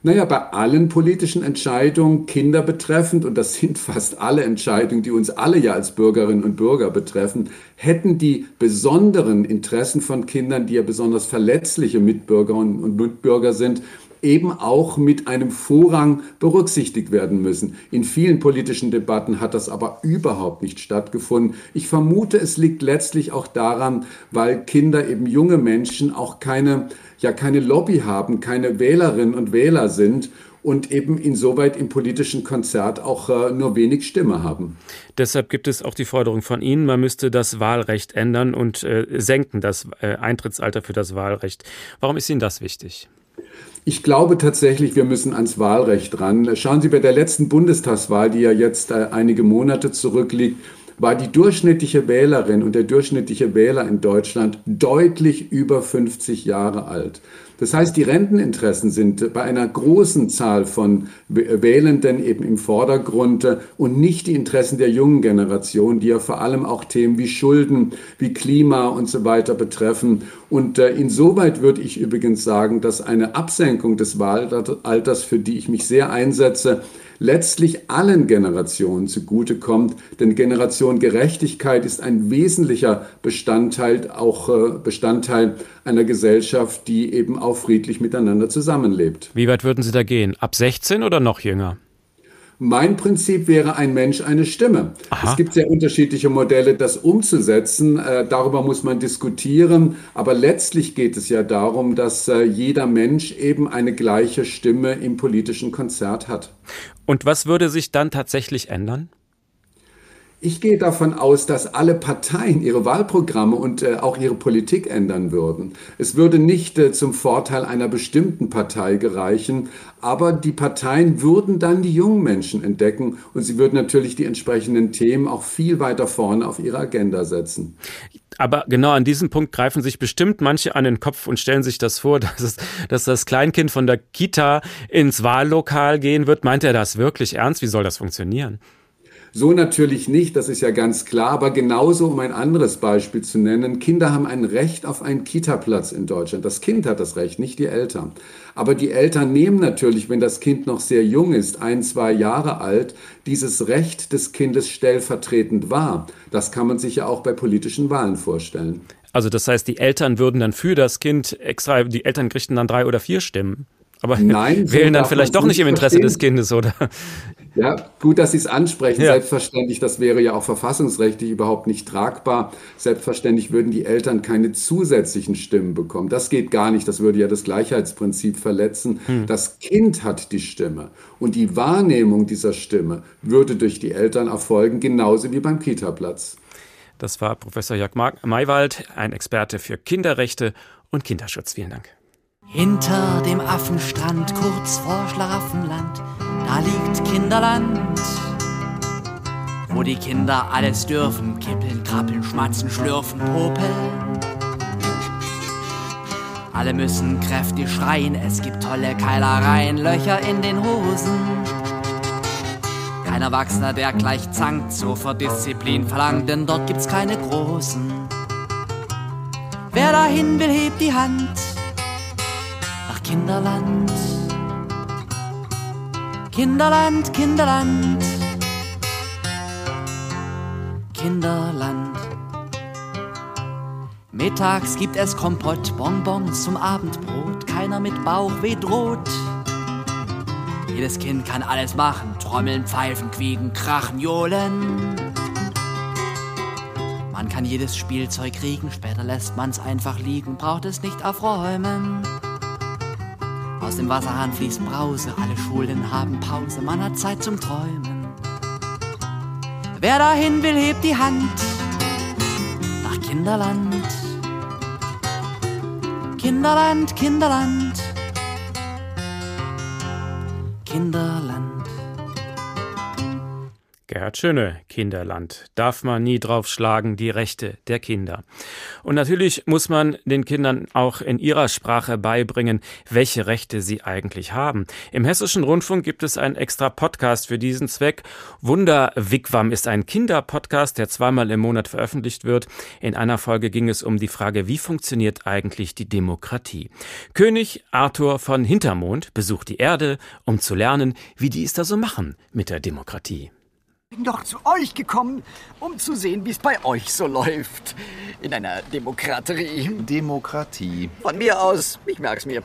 Naja, bei allen politischen Entscheidungen Kinder betreffend, und das sind *laughs* fast alle Entscheidungen, die uns alle ja als Bürgerinnen und Bürger betreffen, hätten die besonderen Interessen von Kindern, die ja besonders verletzliche Mitbürgerinnen und Mitbürger sind, eben auch mit einem Vorrang berücksichtigt werden müssen. In vielen politischen Debatten hat das aber überhaupt nicht stattgefunden. Ich vermute, es liegt letztlich auch daran, weil Kinder eben junge Menschen auch keine ja keine Lobby haben, keine Wählerinnen und Wähler sind und eben insoweit im politischen Konzert auch äh, nur wenig Stimme haben. Deshalb gibt es auch die Forderung von Ihnen, man müsste das Wahlrecht ändern und äh, senken das äh, Eintrittsalter für das Wahlrecht. Warum ist Ihnen das wichtig? Ich glaube tatsächlich, wir müssen ans Wahlrecht ran. Schauen Sie bei der letzten Bundestagswahl, die ja jetzt äh, einige Monate zurückliegt, war die durchschnittliche Wählerin und der durchschnittliche Wähler in Deutschland deutlich über 50 Jahre alt. Das heißt, die Renteninteressen sind bei einer großen Zahl von Wählenden eben im Vordergrund und nicht die Interessen der jungen Generation, die ja vor allem auch Themen wie Schulden, wie Klima und so weiter betreffen. Und äh, insoweit würde ich übrigens sagen, dass eine Absenkung des Wahlalters, für die ich mich sehr einsetze, letztlich allen Generationen zugutekommt. Denn Generation Gerechtigkeit ist ein wesentlicher Bestandteil, auch äh, Bestandteil einer Gesellschaft, die eben auch friedlich miteinander zusammenlebt. Wie weit würden Sie da gehen? Ab 16 oder noch jünger? Mein Prinzip wäre ein Mensch, eine Stimme. Aha. Es gibt sehr unterschiedliche Modelle, das umzusetzen. Äh, darüber muss man diskutieren. Aber letztlich geht es ja darum, dass äh, jeder Mensch eben eine gleiche Stimme im politischen Konzert hat. Und was würde sich dann tatsächlich ändern? Ich gehe davon aus, dass alle Parteien ihre Wahlprogramme und äh, auch ihre Politik ändern würden. Es würde nicht äh, zum Vorteil einer bestimmten Partei gereichen, aber die Parteien würden dann die jungen Menschen entdecken und sie würden natürlich die entsprechenden Themen auch viel weiter vorne auf ihre Agenda setzen. Aber genau an diesem Punkt greifen sich bestimmt manche an den Kopf und stellen sich das vor, *laughs* dass, es, dass das Kleinkind von der Kita ins Wahllokal gehen wird. Meint er das wirklich ernst? Wie soll das funktionieren? So natürlich nicht, das ist ja ganz klar, aber genauso, um ein anderes Beispiel zu nennen, Kinder haben ein Recht auf einen Kita-Platz in Deutschland. Das Kind hat das Recht, nicht die Eltern. Aber die Eltern nehmen natürlich, wenn das Kind noch sehr jung ist, ein, zwei Jahre alt, dieses Recht des Kindes stellvertretend wahr. Das kann man sich ja auch bei politischen Wahlen vorstellen. Also das heißt, die Eltern würden dann für das Kind extra, die Eltern kriegten dann drei oder vier Stimmen. Aber Nein, *laughs* wählen dann vielleicht doch nicht im Interesse verstehen. des Kindes, oder? Ja, gut, dass Sie es ansprechen. Ja. Selbstverständlich, das wäre ja auch verfassungsrechtlich überhaupt nicht tragbar. Selbstverständlich würden die Eltern keine zusätzlichen Stimmen bekommen. Das geht gar nicht. Das würde ja das Gleichheitsprinzip verletzen. Hm. Das Kind hat die Stimme. Und die Wahrnehmung dieser Stimme würde durch die Eltern erfolgen, genauso wie beim Kita-Platz. Das war Professor Jörg Maywald, ein Experte für Kinderrechte und Kinderschutz. Vielen Dank. Hinter dem Affenstrand, kurz vor Schlaraffenland, da liegt Kinderland. Wo die Kinder alles dürfen, kippeln, krabbeln, schmatzen, schlürfen, popeln. Alle müssen kräftig schreien, es gibt tolle Keilereien, Löcher in den Hosen. Kein Erwachsener, der gleich zankt, sofort Disziplin verlangt, denn dort gibt's keine Großen. Wer dahin will, hebt die Hand. Kinderland. Kinderland, Kinderland. Kinderland. Mittags gibt es Kompott, Bonbons zum Abendbrot. Keiner mit Bauchweh droht. Jedes Kind kann alles machen: Trommeln, pfeifen, quieken, krachen, johlen. Man kann jedes Spielzeug kriegen, später lässt man's einfach liegen, braucht es nicht aufräumen. Aus dem Wasserhahn fließt Brause, alle Schulen haben Pause, man hat Zeit zum Träumen. Wer dahin will, hebt die Hand nach Kinderland. Kinderland, Kinderland. Kinderland. Gerhard Schöne, Kinderland. Darf man nie draufschlagen, die Rechte der Kinder. Und natürlich muss man den Kindern auch in ihrer Sprache beibringen, welche Rechte sie eigentlich haben. Im Hessischen Rundfunk gibt es einen extra Podcast für diesen Zweck. Wunder Wigwam ist ein Kinderpodcast, der zweimal im Monat veröffentlicht wird. In einer Folge ging es um die Frage, wie funktioniert eigentlich die Demokratie? König Arthur von Hintermond besucht die Erde, um zu lernen, wie die es da so machen mit der Demokratie bin doch zu euch gekommen, um zu sehen, wie es bei euch so läuft. In einer Demokratie. Demokratie. Von mir aus, ich merk's mir.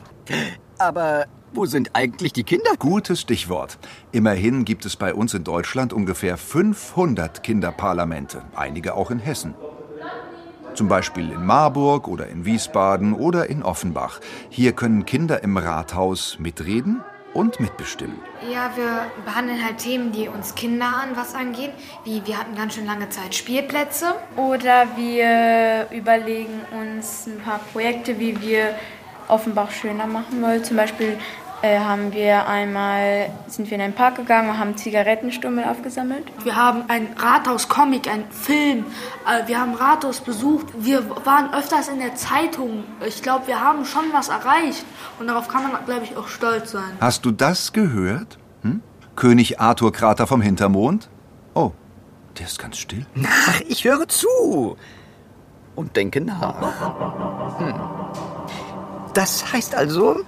Aber wo sind eigentlich die Kinder? Gutes Stichwort. Immerhin gibt es bei uns in Deutschland ungefähr 500 Kinderparlamente, einige auch in Hessen. Zum Beispiel in Marburg oder in Wiesbaden oder in Offenbach. Hier können Kinder im Rathaus mitreden und mitbestimmen. Ja, wir behandeln halt Themen, die uns Kinder an was angehen, wie wir hatten ganz schön lange Zeit Spielplätze. Oder wir überlegen uns ein paar Projekte, wie wir Offenbach schöner machen wollen. Zum Beispiel haben wir einmal, sind wir in einen Park gegangen und haben Zigarettenstummel aufgesammelt. Wir haben ein Rathaus-Comic, einen Film, äh, wir haben Rathaus besucht, wir waren öfters in der Zeitung. Ich glaube, wir haben schon was erreicht und darauf kann man, glaube ich, auch stolz sein. Hast du das gehört? Hm? König Arthur Krater vom Hintermond? Oh, der ist ganz still. Ach, ich höre zu und denke nach. Hm. Das heißt also,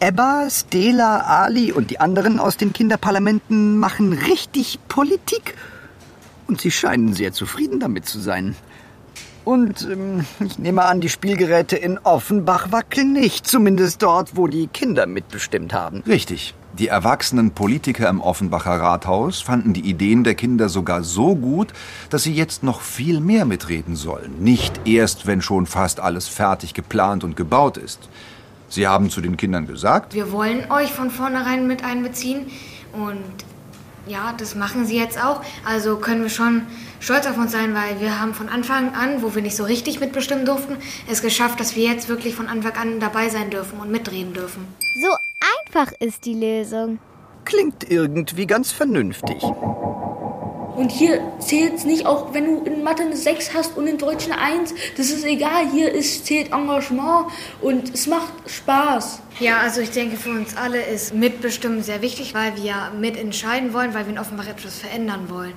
Ebba, Stela, Ali und die anderen aus den Kinderparlamenten machen richtig Politik. Und sie scheinen sehr zufrieden damit zu sein. Und ähm, ich nehme an, die Spielgeräte in Offenbach wackeln nicht, zumindest dort, wo die Kinder mitbestimmt haben. Richtig. Die erwachsenen Politiker im Offenbacher Rathaus fanden die Ideen der Kinder sogar so gut, dass sie jetzt noch viel mehr mitreden sollen. Nicht erst, wenn schon fast alles fertig geplant und gebaut ist. Sie haben zu den Kindern gesagt, Wir wollen euch von vornherein mit einbeziehen und ja, das machen sie jetzt auch. Also können wir schon stolz auf uns sein, weil wir haben von Anfang an, wo wir nicht so richtig mitbestimmen durften, es geschafft, dass wir jetzt wirklich von Anfang an dabei sein dürfen und mitreden dürfen. So einfach ist die Lösung. Klingt irgendwie ganz vernünftig. Und hier zählt es nicht, auch wenn du in Mathe eine 6 hast und in Deutsch eine 1. Das ist egal. Hier ist, zählt Engagement und es macht Spaß. Ja, also ich denke, für uns alle ist Mitbestimmen sehr wichtig, weil wir ja mitentscheiden wollen, weil wir in Offenbach etwas verändern wollen.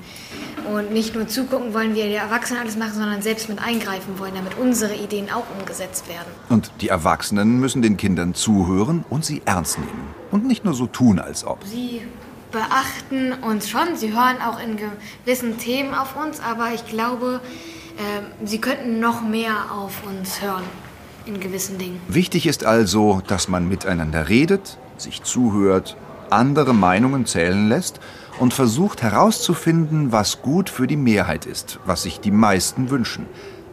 Und nicht nur zugucken wollen, wie die Erwachsenen alles machen, sondern selbst mit eingreifen wollen, damit unsere Ideen auch umgesetzt werden. und die Erwachsenen müssen den Kindern zuhören und sie ernst nehmen. Und nicht nur so tun, als ob. Sie beachten uns schon, sie hören auch in gewissen Themen auf uns, aber ich glaube, äh, sie könnten noch mehr auf uns hören in gewissen Dingen. Wichtig ist also, dass man miteinander redet, sich zuhört, andere Meinungen zählen lässt und versucht herauszufinden, was gut für die Mehrheit ist, was sich die meisten wünschen.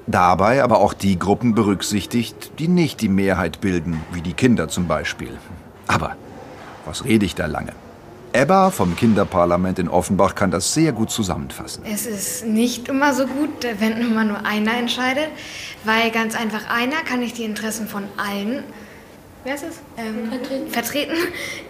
Dabei aber auch die Gruppen berücksichtigt, die nicht die Mehrheit bilden, wie die Kinder zum Beispiel. Aber was rede ich da lange? Ebba vom Kinderparlament in Offenbach kann das sehr gut zusammenfassen. Es ist nicht immer so gut, wenn immer nur einer entscheidet, weil ganz einfach einer kann nicht die Interessen von allen wer ist es? Ähm, vertreten. vertreten.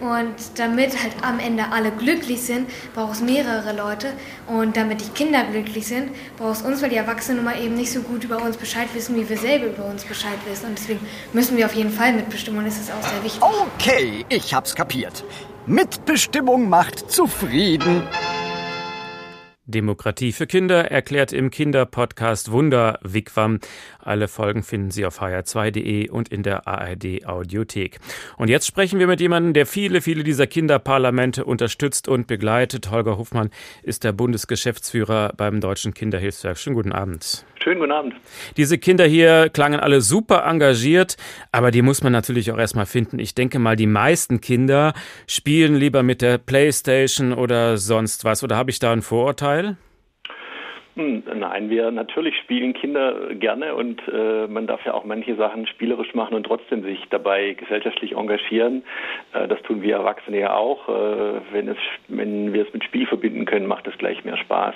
Und damit halt am Ende alle glücklich sind, braucht es mehrere Leute. Und damit die Kinder glücklich sind, braucht es uns, weil die Erwachsenen mal eben nicht so gut über uns Bescheid wissen, wie wir selber über uns Bescheid wissen. Und deswegen müssen wir auf jeden Fall mitbestimmen und es ist auch sehr wichtig. Okay, ich hab's kapiert. Mitbestimmung macht zufrieden. Demokratie für Kinder erklärt im Kinderpodcast Wunder Wigwam. Alle Folgen finden Sie auf hr2.de und in der ARD Audiothek. Und jetzt sprechen wir mit jemandem, der viele, viele dieser Kinderparlamente unterstützt und begleitet. Holger Hofmann ist der Bundesgeschäftsführer beim Deutschen Kinderhilfswerk. Schönen guten Abend. Schönen guten Abend. Diese Kinder hier klangen alle super engagiert, aber die muss man natürlich auch erstmal finden. Ich denke mal, die meisten Kinder spielen lieber mit der Playstation oder sonst was. Oder habe ich da ein Vorurteil? Nein, wir natürlich spielen Kinder gerne und äh, man darf ja auch manche Sachen spielerisch machen und trotzdem sich dabei gesellschaftlich engagieren. Äh, das tun wir Erwachsene ja auch. Äh, wenn, es, wenn wir es mit Spiel verbinden können, macht es gleich mehr Spaß.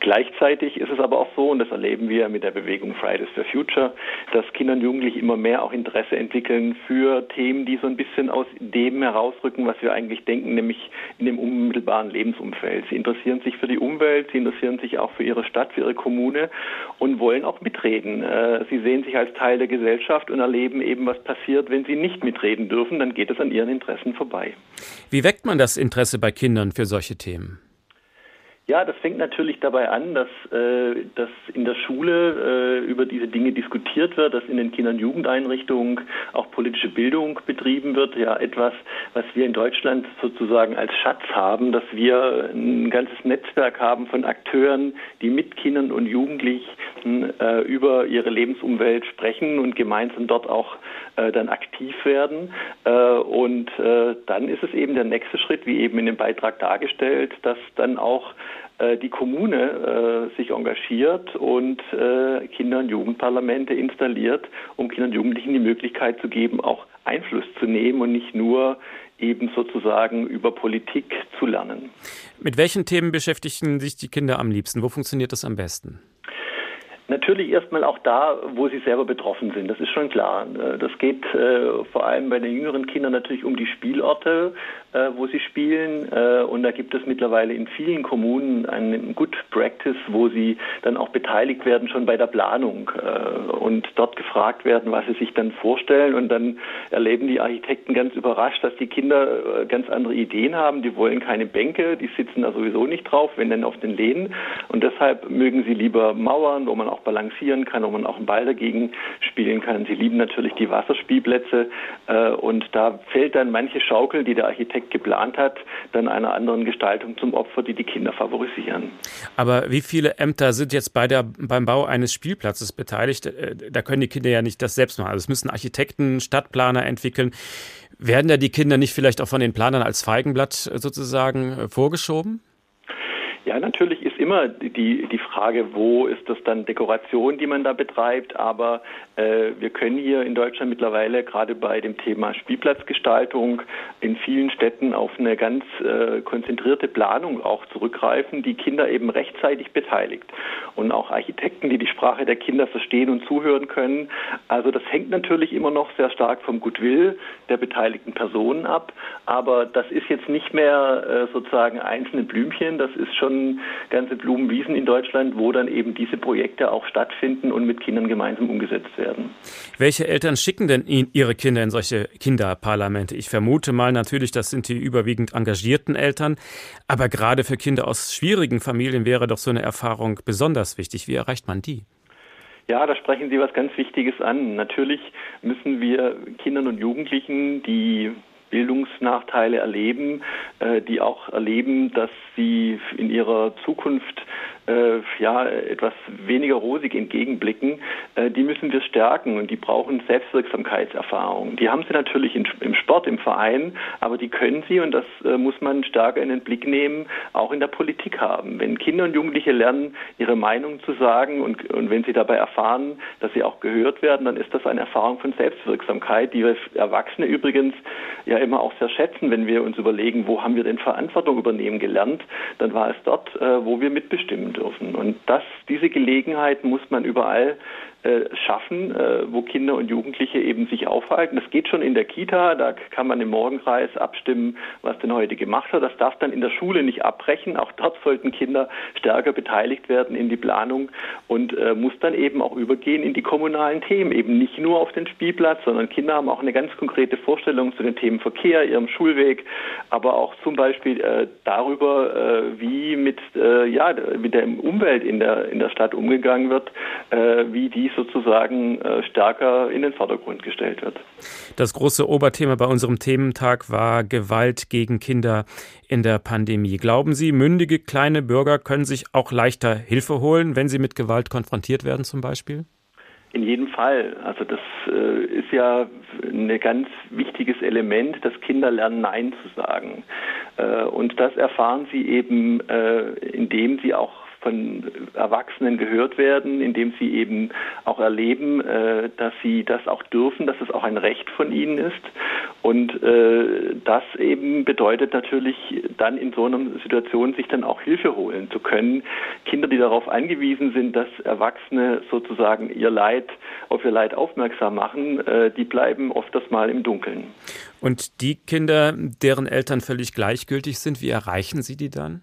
Gleichzeitig ist es aber auch so, und das erleben wir mit der Bewegung Fridays for Future, dass Kinder und Jugendliche immer mehr auch Interesse entwickeln für Themen, die so ein bisschen aus dem herausrücken, was wir eigentlich denken, nämlich in dem unmittelbaren Lebensumfeld. Sie interessieren sich für die Umwelt, sie interessieren sich auch für ihre Stadt, für ihre Kommune und wollen auch mitreden. Äh, Sie sehen sich als Teil der Gesellschaft und erleben eben, was passiert, wenn sie nicht mitreden dürfen, dann geht es an ihren Interessen vorbei. Wie weckt man das Interesse bei Kindern für solche Themen? Ja, das fängt natürlich dabei an, dass, äh, dass in der Schule äh, über diese Dinge diskutiert wird, dass in den Kinder- und Jugendeinrichtungen auch politische Bildung betrieben wird. Ja, etwas, was wir in Deutschland sozusagen als Schatz haben, dass wir ein ganzes Netzwerk haben von Akteuren, die mit Kindern und Jugendlichen äh, über ihre Lebensumwelt sprechen und gemeinsam dort auch äh, dann aktiv werden. Äh, und äh, dann ist es eben der nächste Schritt, wie eben in dem Beitrag dargestellt, dass dann auch äh, die Kommune äh, sich engagiert und äh, Kinder- und Jugendparlamente installiert, um Kindern und Jugendlichen die Möglichkeit zu geben, auch Einfluss zu nehmen und nicht nur eben sozusagen über Politik zu lernen. Mit welchen Themen beschäftigen sich die Kinder am liebsten? Wo funktioniert das am besten? Natürlich erstmal auch da, wo sie selber betroffen sind. Das ist schon klar. Äh, das geht äh, vor allem bei den jüngeren Kindern natürlich um die Spielorte, äh, wo sie spielen. Äh, und da gibt es mittlerweile in vielen Kommunen einen Good Practice, wo sie dann auch beteiligt werden, schon bei der Planung äh, und dort gefragt werden, was sie sich dann vorstellen. Und dann erleben die Architekten ganz überrascht, dass die Kinder äh, ganz andere Ideen haben. Die wollen keine Bänke, die sitzen da sowieso nicht drauf, wenn dann auf den Lehnen. Und deshalb mögen sie lieber Mauern, wo man auch balancieren kann, wo man auch einen Ball dagegen spielen kann. Sie lieben natürlich die Wasserspielplätze. Äh, und da fällt dann manche Schaukel, die der Architekt geplant hat, dann einer anderen Gestaltung zum Opfer, die die Kinder favorisieren. Aber wie viele Ämter sind jetzt bei der, beim Bau eines Spielplatzes beteiligt? Äh, da können die Kinder ja nicht das selbst machen. Also es müssen Architekten, Stadtplaner entwickeln. Werden da die Kinder nicht vielleicht auch von den Planern als Feigenblatt sozusagen äh, vorgeschoben? Ja, natürlich ist immer die, die Frage, wo ist das dann Dekoration, die man da betreibt. Aber äh, wir können hier in Deutschland mittlerweile gerade bei dem Thema Spielplatzgestaltung in vielen Städten auf eine ganz äh, konzentrierte Planung auch zurückgreifen, die Kinder eben rechtzeitig beteiligt. Und auch Architekten, die die Sprache der Kinder verstehen und zuhören können. Also das hängt natürlich immer noch sehr stark vom Goodwill der beteiligten Personen ab. Aber das ist jetzt nicht mehr äh, sozusagen einzelne Blümchen, das ist schon schon ganze Blumenwiesen in Deutschland, wo dann eben diese Projekte auch stattfinden und mit Kindern gemeinsam umgesetzt werden. Welche Eltern schicken denn ihre Kinder in solche Kinderparlamente? Ich vermute mal natürlich, das sind die überwiegend engagierten Eltern. Aber gerade für Kinder aus schwierigen Familien wäre doch so eine Erfahrung besonders wichtig. Wie erreicht man die? Ja, da sprechen Sie was ganz Wichtiges an. Natürlich müssen wir Kindern und Jugendlichen, die Bildungsnachteile erleben, äh, die auch erleben, dass sie in ihrer Zukunft äh, ja etwas weniger rosig entgegenblicken, äh, die müssen wir stärken und die brauchen Selbstwirksamkeitserfahrung. Die haben sie natürlich in, im Sport, im Verein, aber die können sie und das äh, muss man stärker in den Blick nehmen, auch in der Politik haben. Wenn Kinder und Jugendliche lernen, ihre Meinung zu sagen und, und wenn sie dabei erfahren, dass sie auch gehört werden, dann ist das eine Erfahrung von Selbstwirksamkeit, die wir Erwachsene übrigens ja immer auch sehr schätzen, wenn wir uns überlegen, wo haben wir denn Verantwortung übernehmen gelernt, dann war es dort, äh, wo wir mitbestimmen dürfen. Und das, diese Gelegenheit muss man überall schaffen, äh, wo Kinder und Jugendliche eben sich aufhalten. Das geht schon in der Kita, da kann man im Morgenkreis abstimmen, was denn heute gemacht hat. Das darf dann in der Schule nicht abbrechen. Auch dort sollten Kinder stärker beteiligt werden in die Planung und äh, muss dann eben auch übergehen in die kommunalen Themen. Eben nicht nur auf den Spielplatz, sondern Kinder haben auch eine ganz konkrete Vorstellung zu den Themen Verkehr, ihrem Schulweg, aber auch zum Beispiel äh, darüber, äh, wie mit, äh, ja, mit der Umwelt in der, in der Stadt umgegangen wird, wie die sozusagen äh, stärker in den Vordergrund gestellt wird. Das große Oberthema bei unserem Thementag war Gewalt gegen Kinder in der Pandemie. Glauben Sie, mündige kleine Bürger können sich auch leichter Hilfe holen, wenn sie mit Gewalt konfrontiert werden zum Beispiel? In jedem Fall. Also das äh, ist ja ein ganz wichtiges Element, dass Kinder lernen, Nein zu sagen. Äh, und das erfahren sie eben, äh, indem sie auch von Erwachsenen gehört werden, indem sie eben auch erleben, äh, dass sie das auch dürfen, dass es auch ein Recht von ihnen ist. Und äh, das eben bedeutet natürlich dann in so einer Situation sich dann auch Hilfe holen zu können. Kinder, die darauf angewiesen sind, dass Erwachsene sozusagen ihr Leid auf ihr Leid aufmerksam machen, äh, die bleiben oft das Mal im Dunkeln. Und die Kinder, deren Eltern völlig gleichgültig sind, wie erreichen Sie die dann?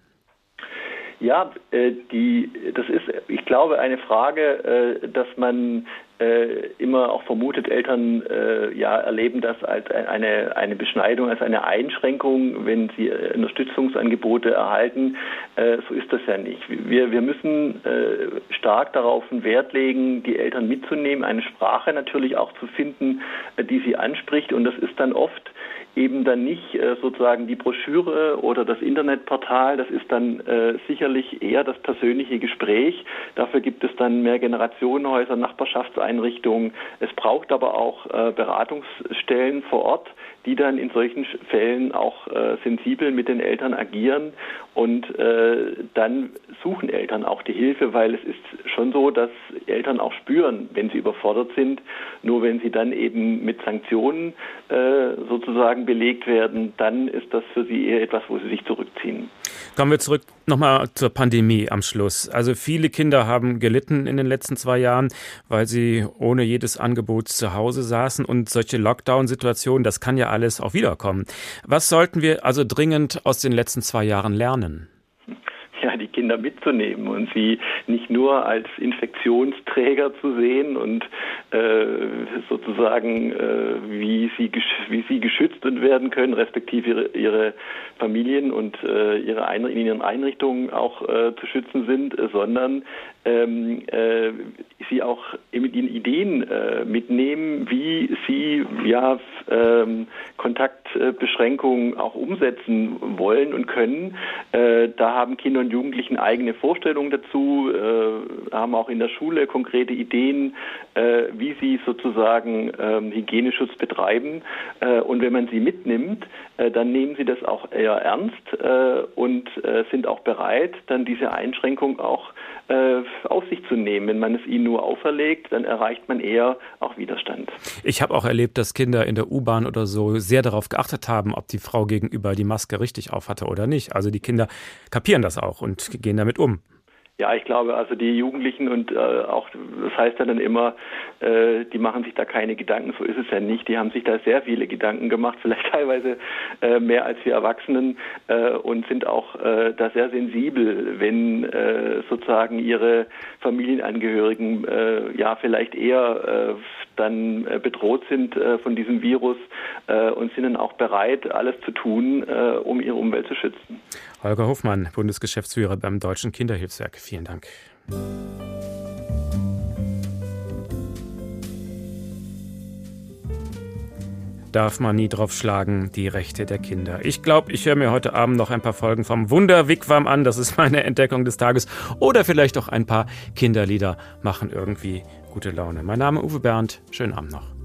Ja, äh, die, das ist, ich glaube, eine Frage, äh, dass man äh, immer auch vermutet, Eltern äh, ja, erleben das als eine, eine Beschneidung, als eine Einschränkung, wenn sie äh, Unterstützungsangebote erhalten. Äh, so ist das ja nicht. Wir, wir müssen äh, stark darauf einen Wert legen, die Eltern mitzunehmen, eine Sprache natürlich auch zu finden, äh, die sie anspricht. Und das ist dann oft eben dann nicht äh, sozusagen die Broschüre oder das Internetportal, das ist dann äh, sicherlich eher das persönliche Gespräch. Dafür gibt es dann mehr Generationenhäuser, Nachbarschaftseinrichtungen. Es braucht aber auch äh, Beratungsstellen vor Ort, die dann in solchen Fällen auch äh, sensibel mit den Eltern agieren und äh, dann suchen Eltern auch die Hilfe, weil es ist schon so, dass Eltern auch spüren, wenn sie überfordert sind. Nur wenn sie dann eben mit Sanktionen äh, sozusagen belegt werden, dann ist das für sie eher etwas, wo sie sich zurückziehen. Kommen wir zurück Nochmal zur Pandemie am Schluss. Also viele Kinder haben gelitten in den letzten zwei Jahren, weil sie ohne jedes Angebot zu Hause saßen und solche Lockdown-Situationen, das kann ja alles auch wiederkommen. Was sollten wir also dringend aus den letzten zwei Jahren lernen? Kinder mitzunehmen und sie nicht nur als Infektionsträger zu sehen und äh, sozusagen, äh, wie, sie, wie sie geschützt werden können, respektive ihre, ihre Familien und äh, ihre in ihren Einrichtungen auch äh, zu schützen sind, sondern ähm, äh, sie auch mit ihren Ideen äh, mitnehmen, wie sie ja ähm, Kontaktbeschränkungen auch umsetzen wollen und können. Äh, da haben Kinder und Jugendlichen eigene Vorstellungen dazu, äh, haben auch in der Schule konkrete Ideen, äh, wie sie sozusagen ähm, Hygieneschutz betreiben. Äh, und wenn man sie mitnimmt, dann nehmen sie das auch eher ernst und sind auch bereit, dann diese Einschränkung auch auf sich zu nehmen. Wenn man es ihnen nur auferlegt, dann erreicht man eher auch Widerstand. Ich habe auch erlebt, dass Kinder in der U-Bahn oder so sehr darauf geachtet haben, ob die Frau gegenüber die Maske richtig aufhatte oder nicht. Also die Kinder kapieren das auch und gehen damit um. Ja, ich glaube, also die Jugendlichen und äh, auch, das heißt ja dann immer, äh, die machen sich da keine Gedanken, so ist es ja nicht. Die haben sich da sehr viele Gedanken gemacht, *laughs* vielleicht teilweise äh, mehr als wir Erwachsenen äh, und sind auch äh, da sehr sensibel, wenn äh, sozusagen ihre Familienangehörigen ja vielleicht eher dann bedroht sind von diesem Virus und sind dann auch bereit, alles zu tun, um ihre Umwelt zu schützen. Holger Hofmann, Bundesgeschäftsführer beim Deutschen Kinderhilfswerk. Vielen Dank. darf man nie drauf schlagen, die Rechte der Kinder. Ich glaube, ich höre mir heute Abend noch ein paar Folgen vom Wunder Wigwam an, das ist meine Entdeckung des Tages. Oder vielleicht auch ein paar Kinderlieder machen irgendwie gute Laune. Mein Name Uwe Bernd, schönen Abend noch.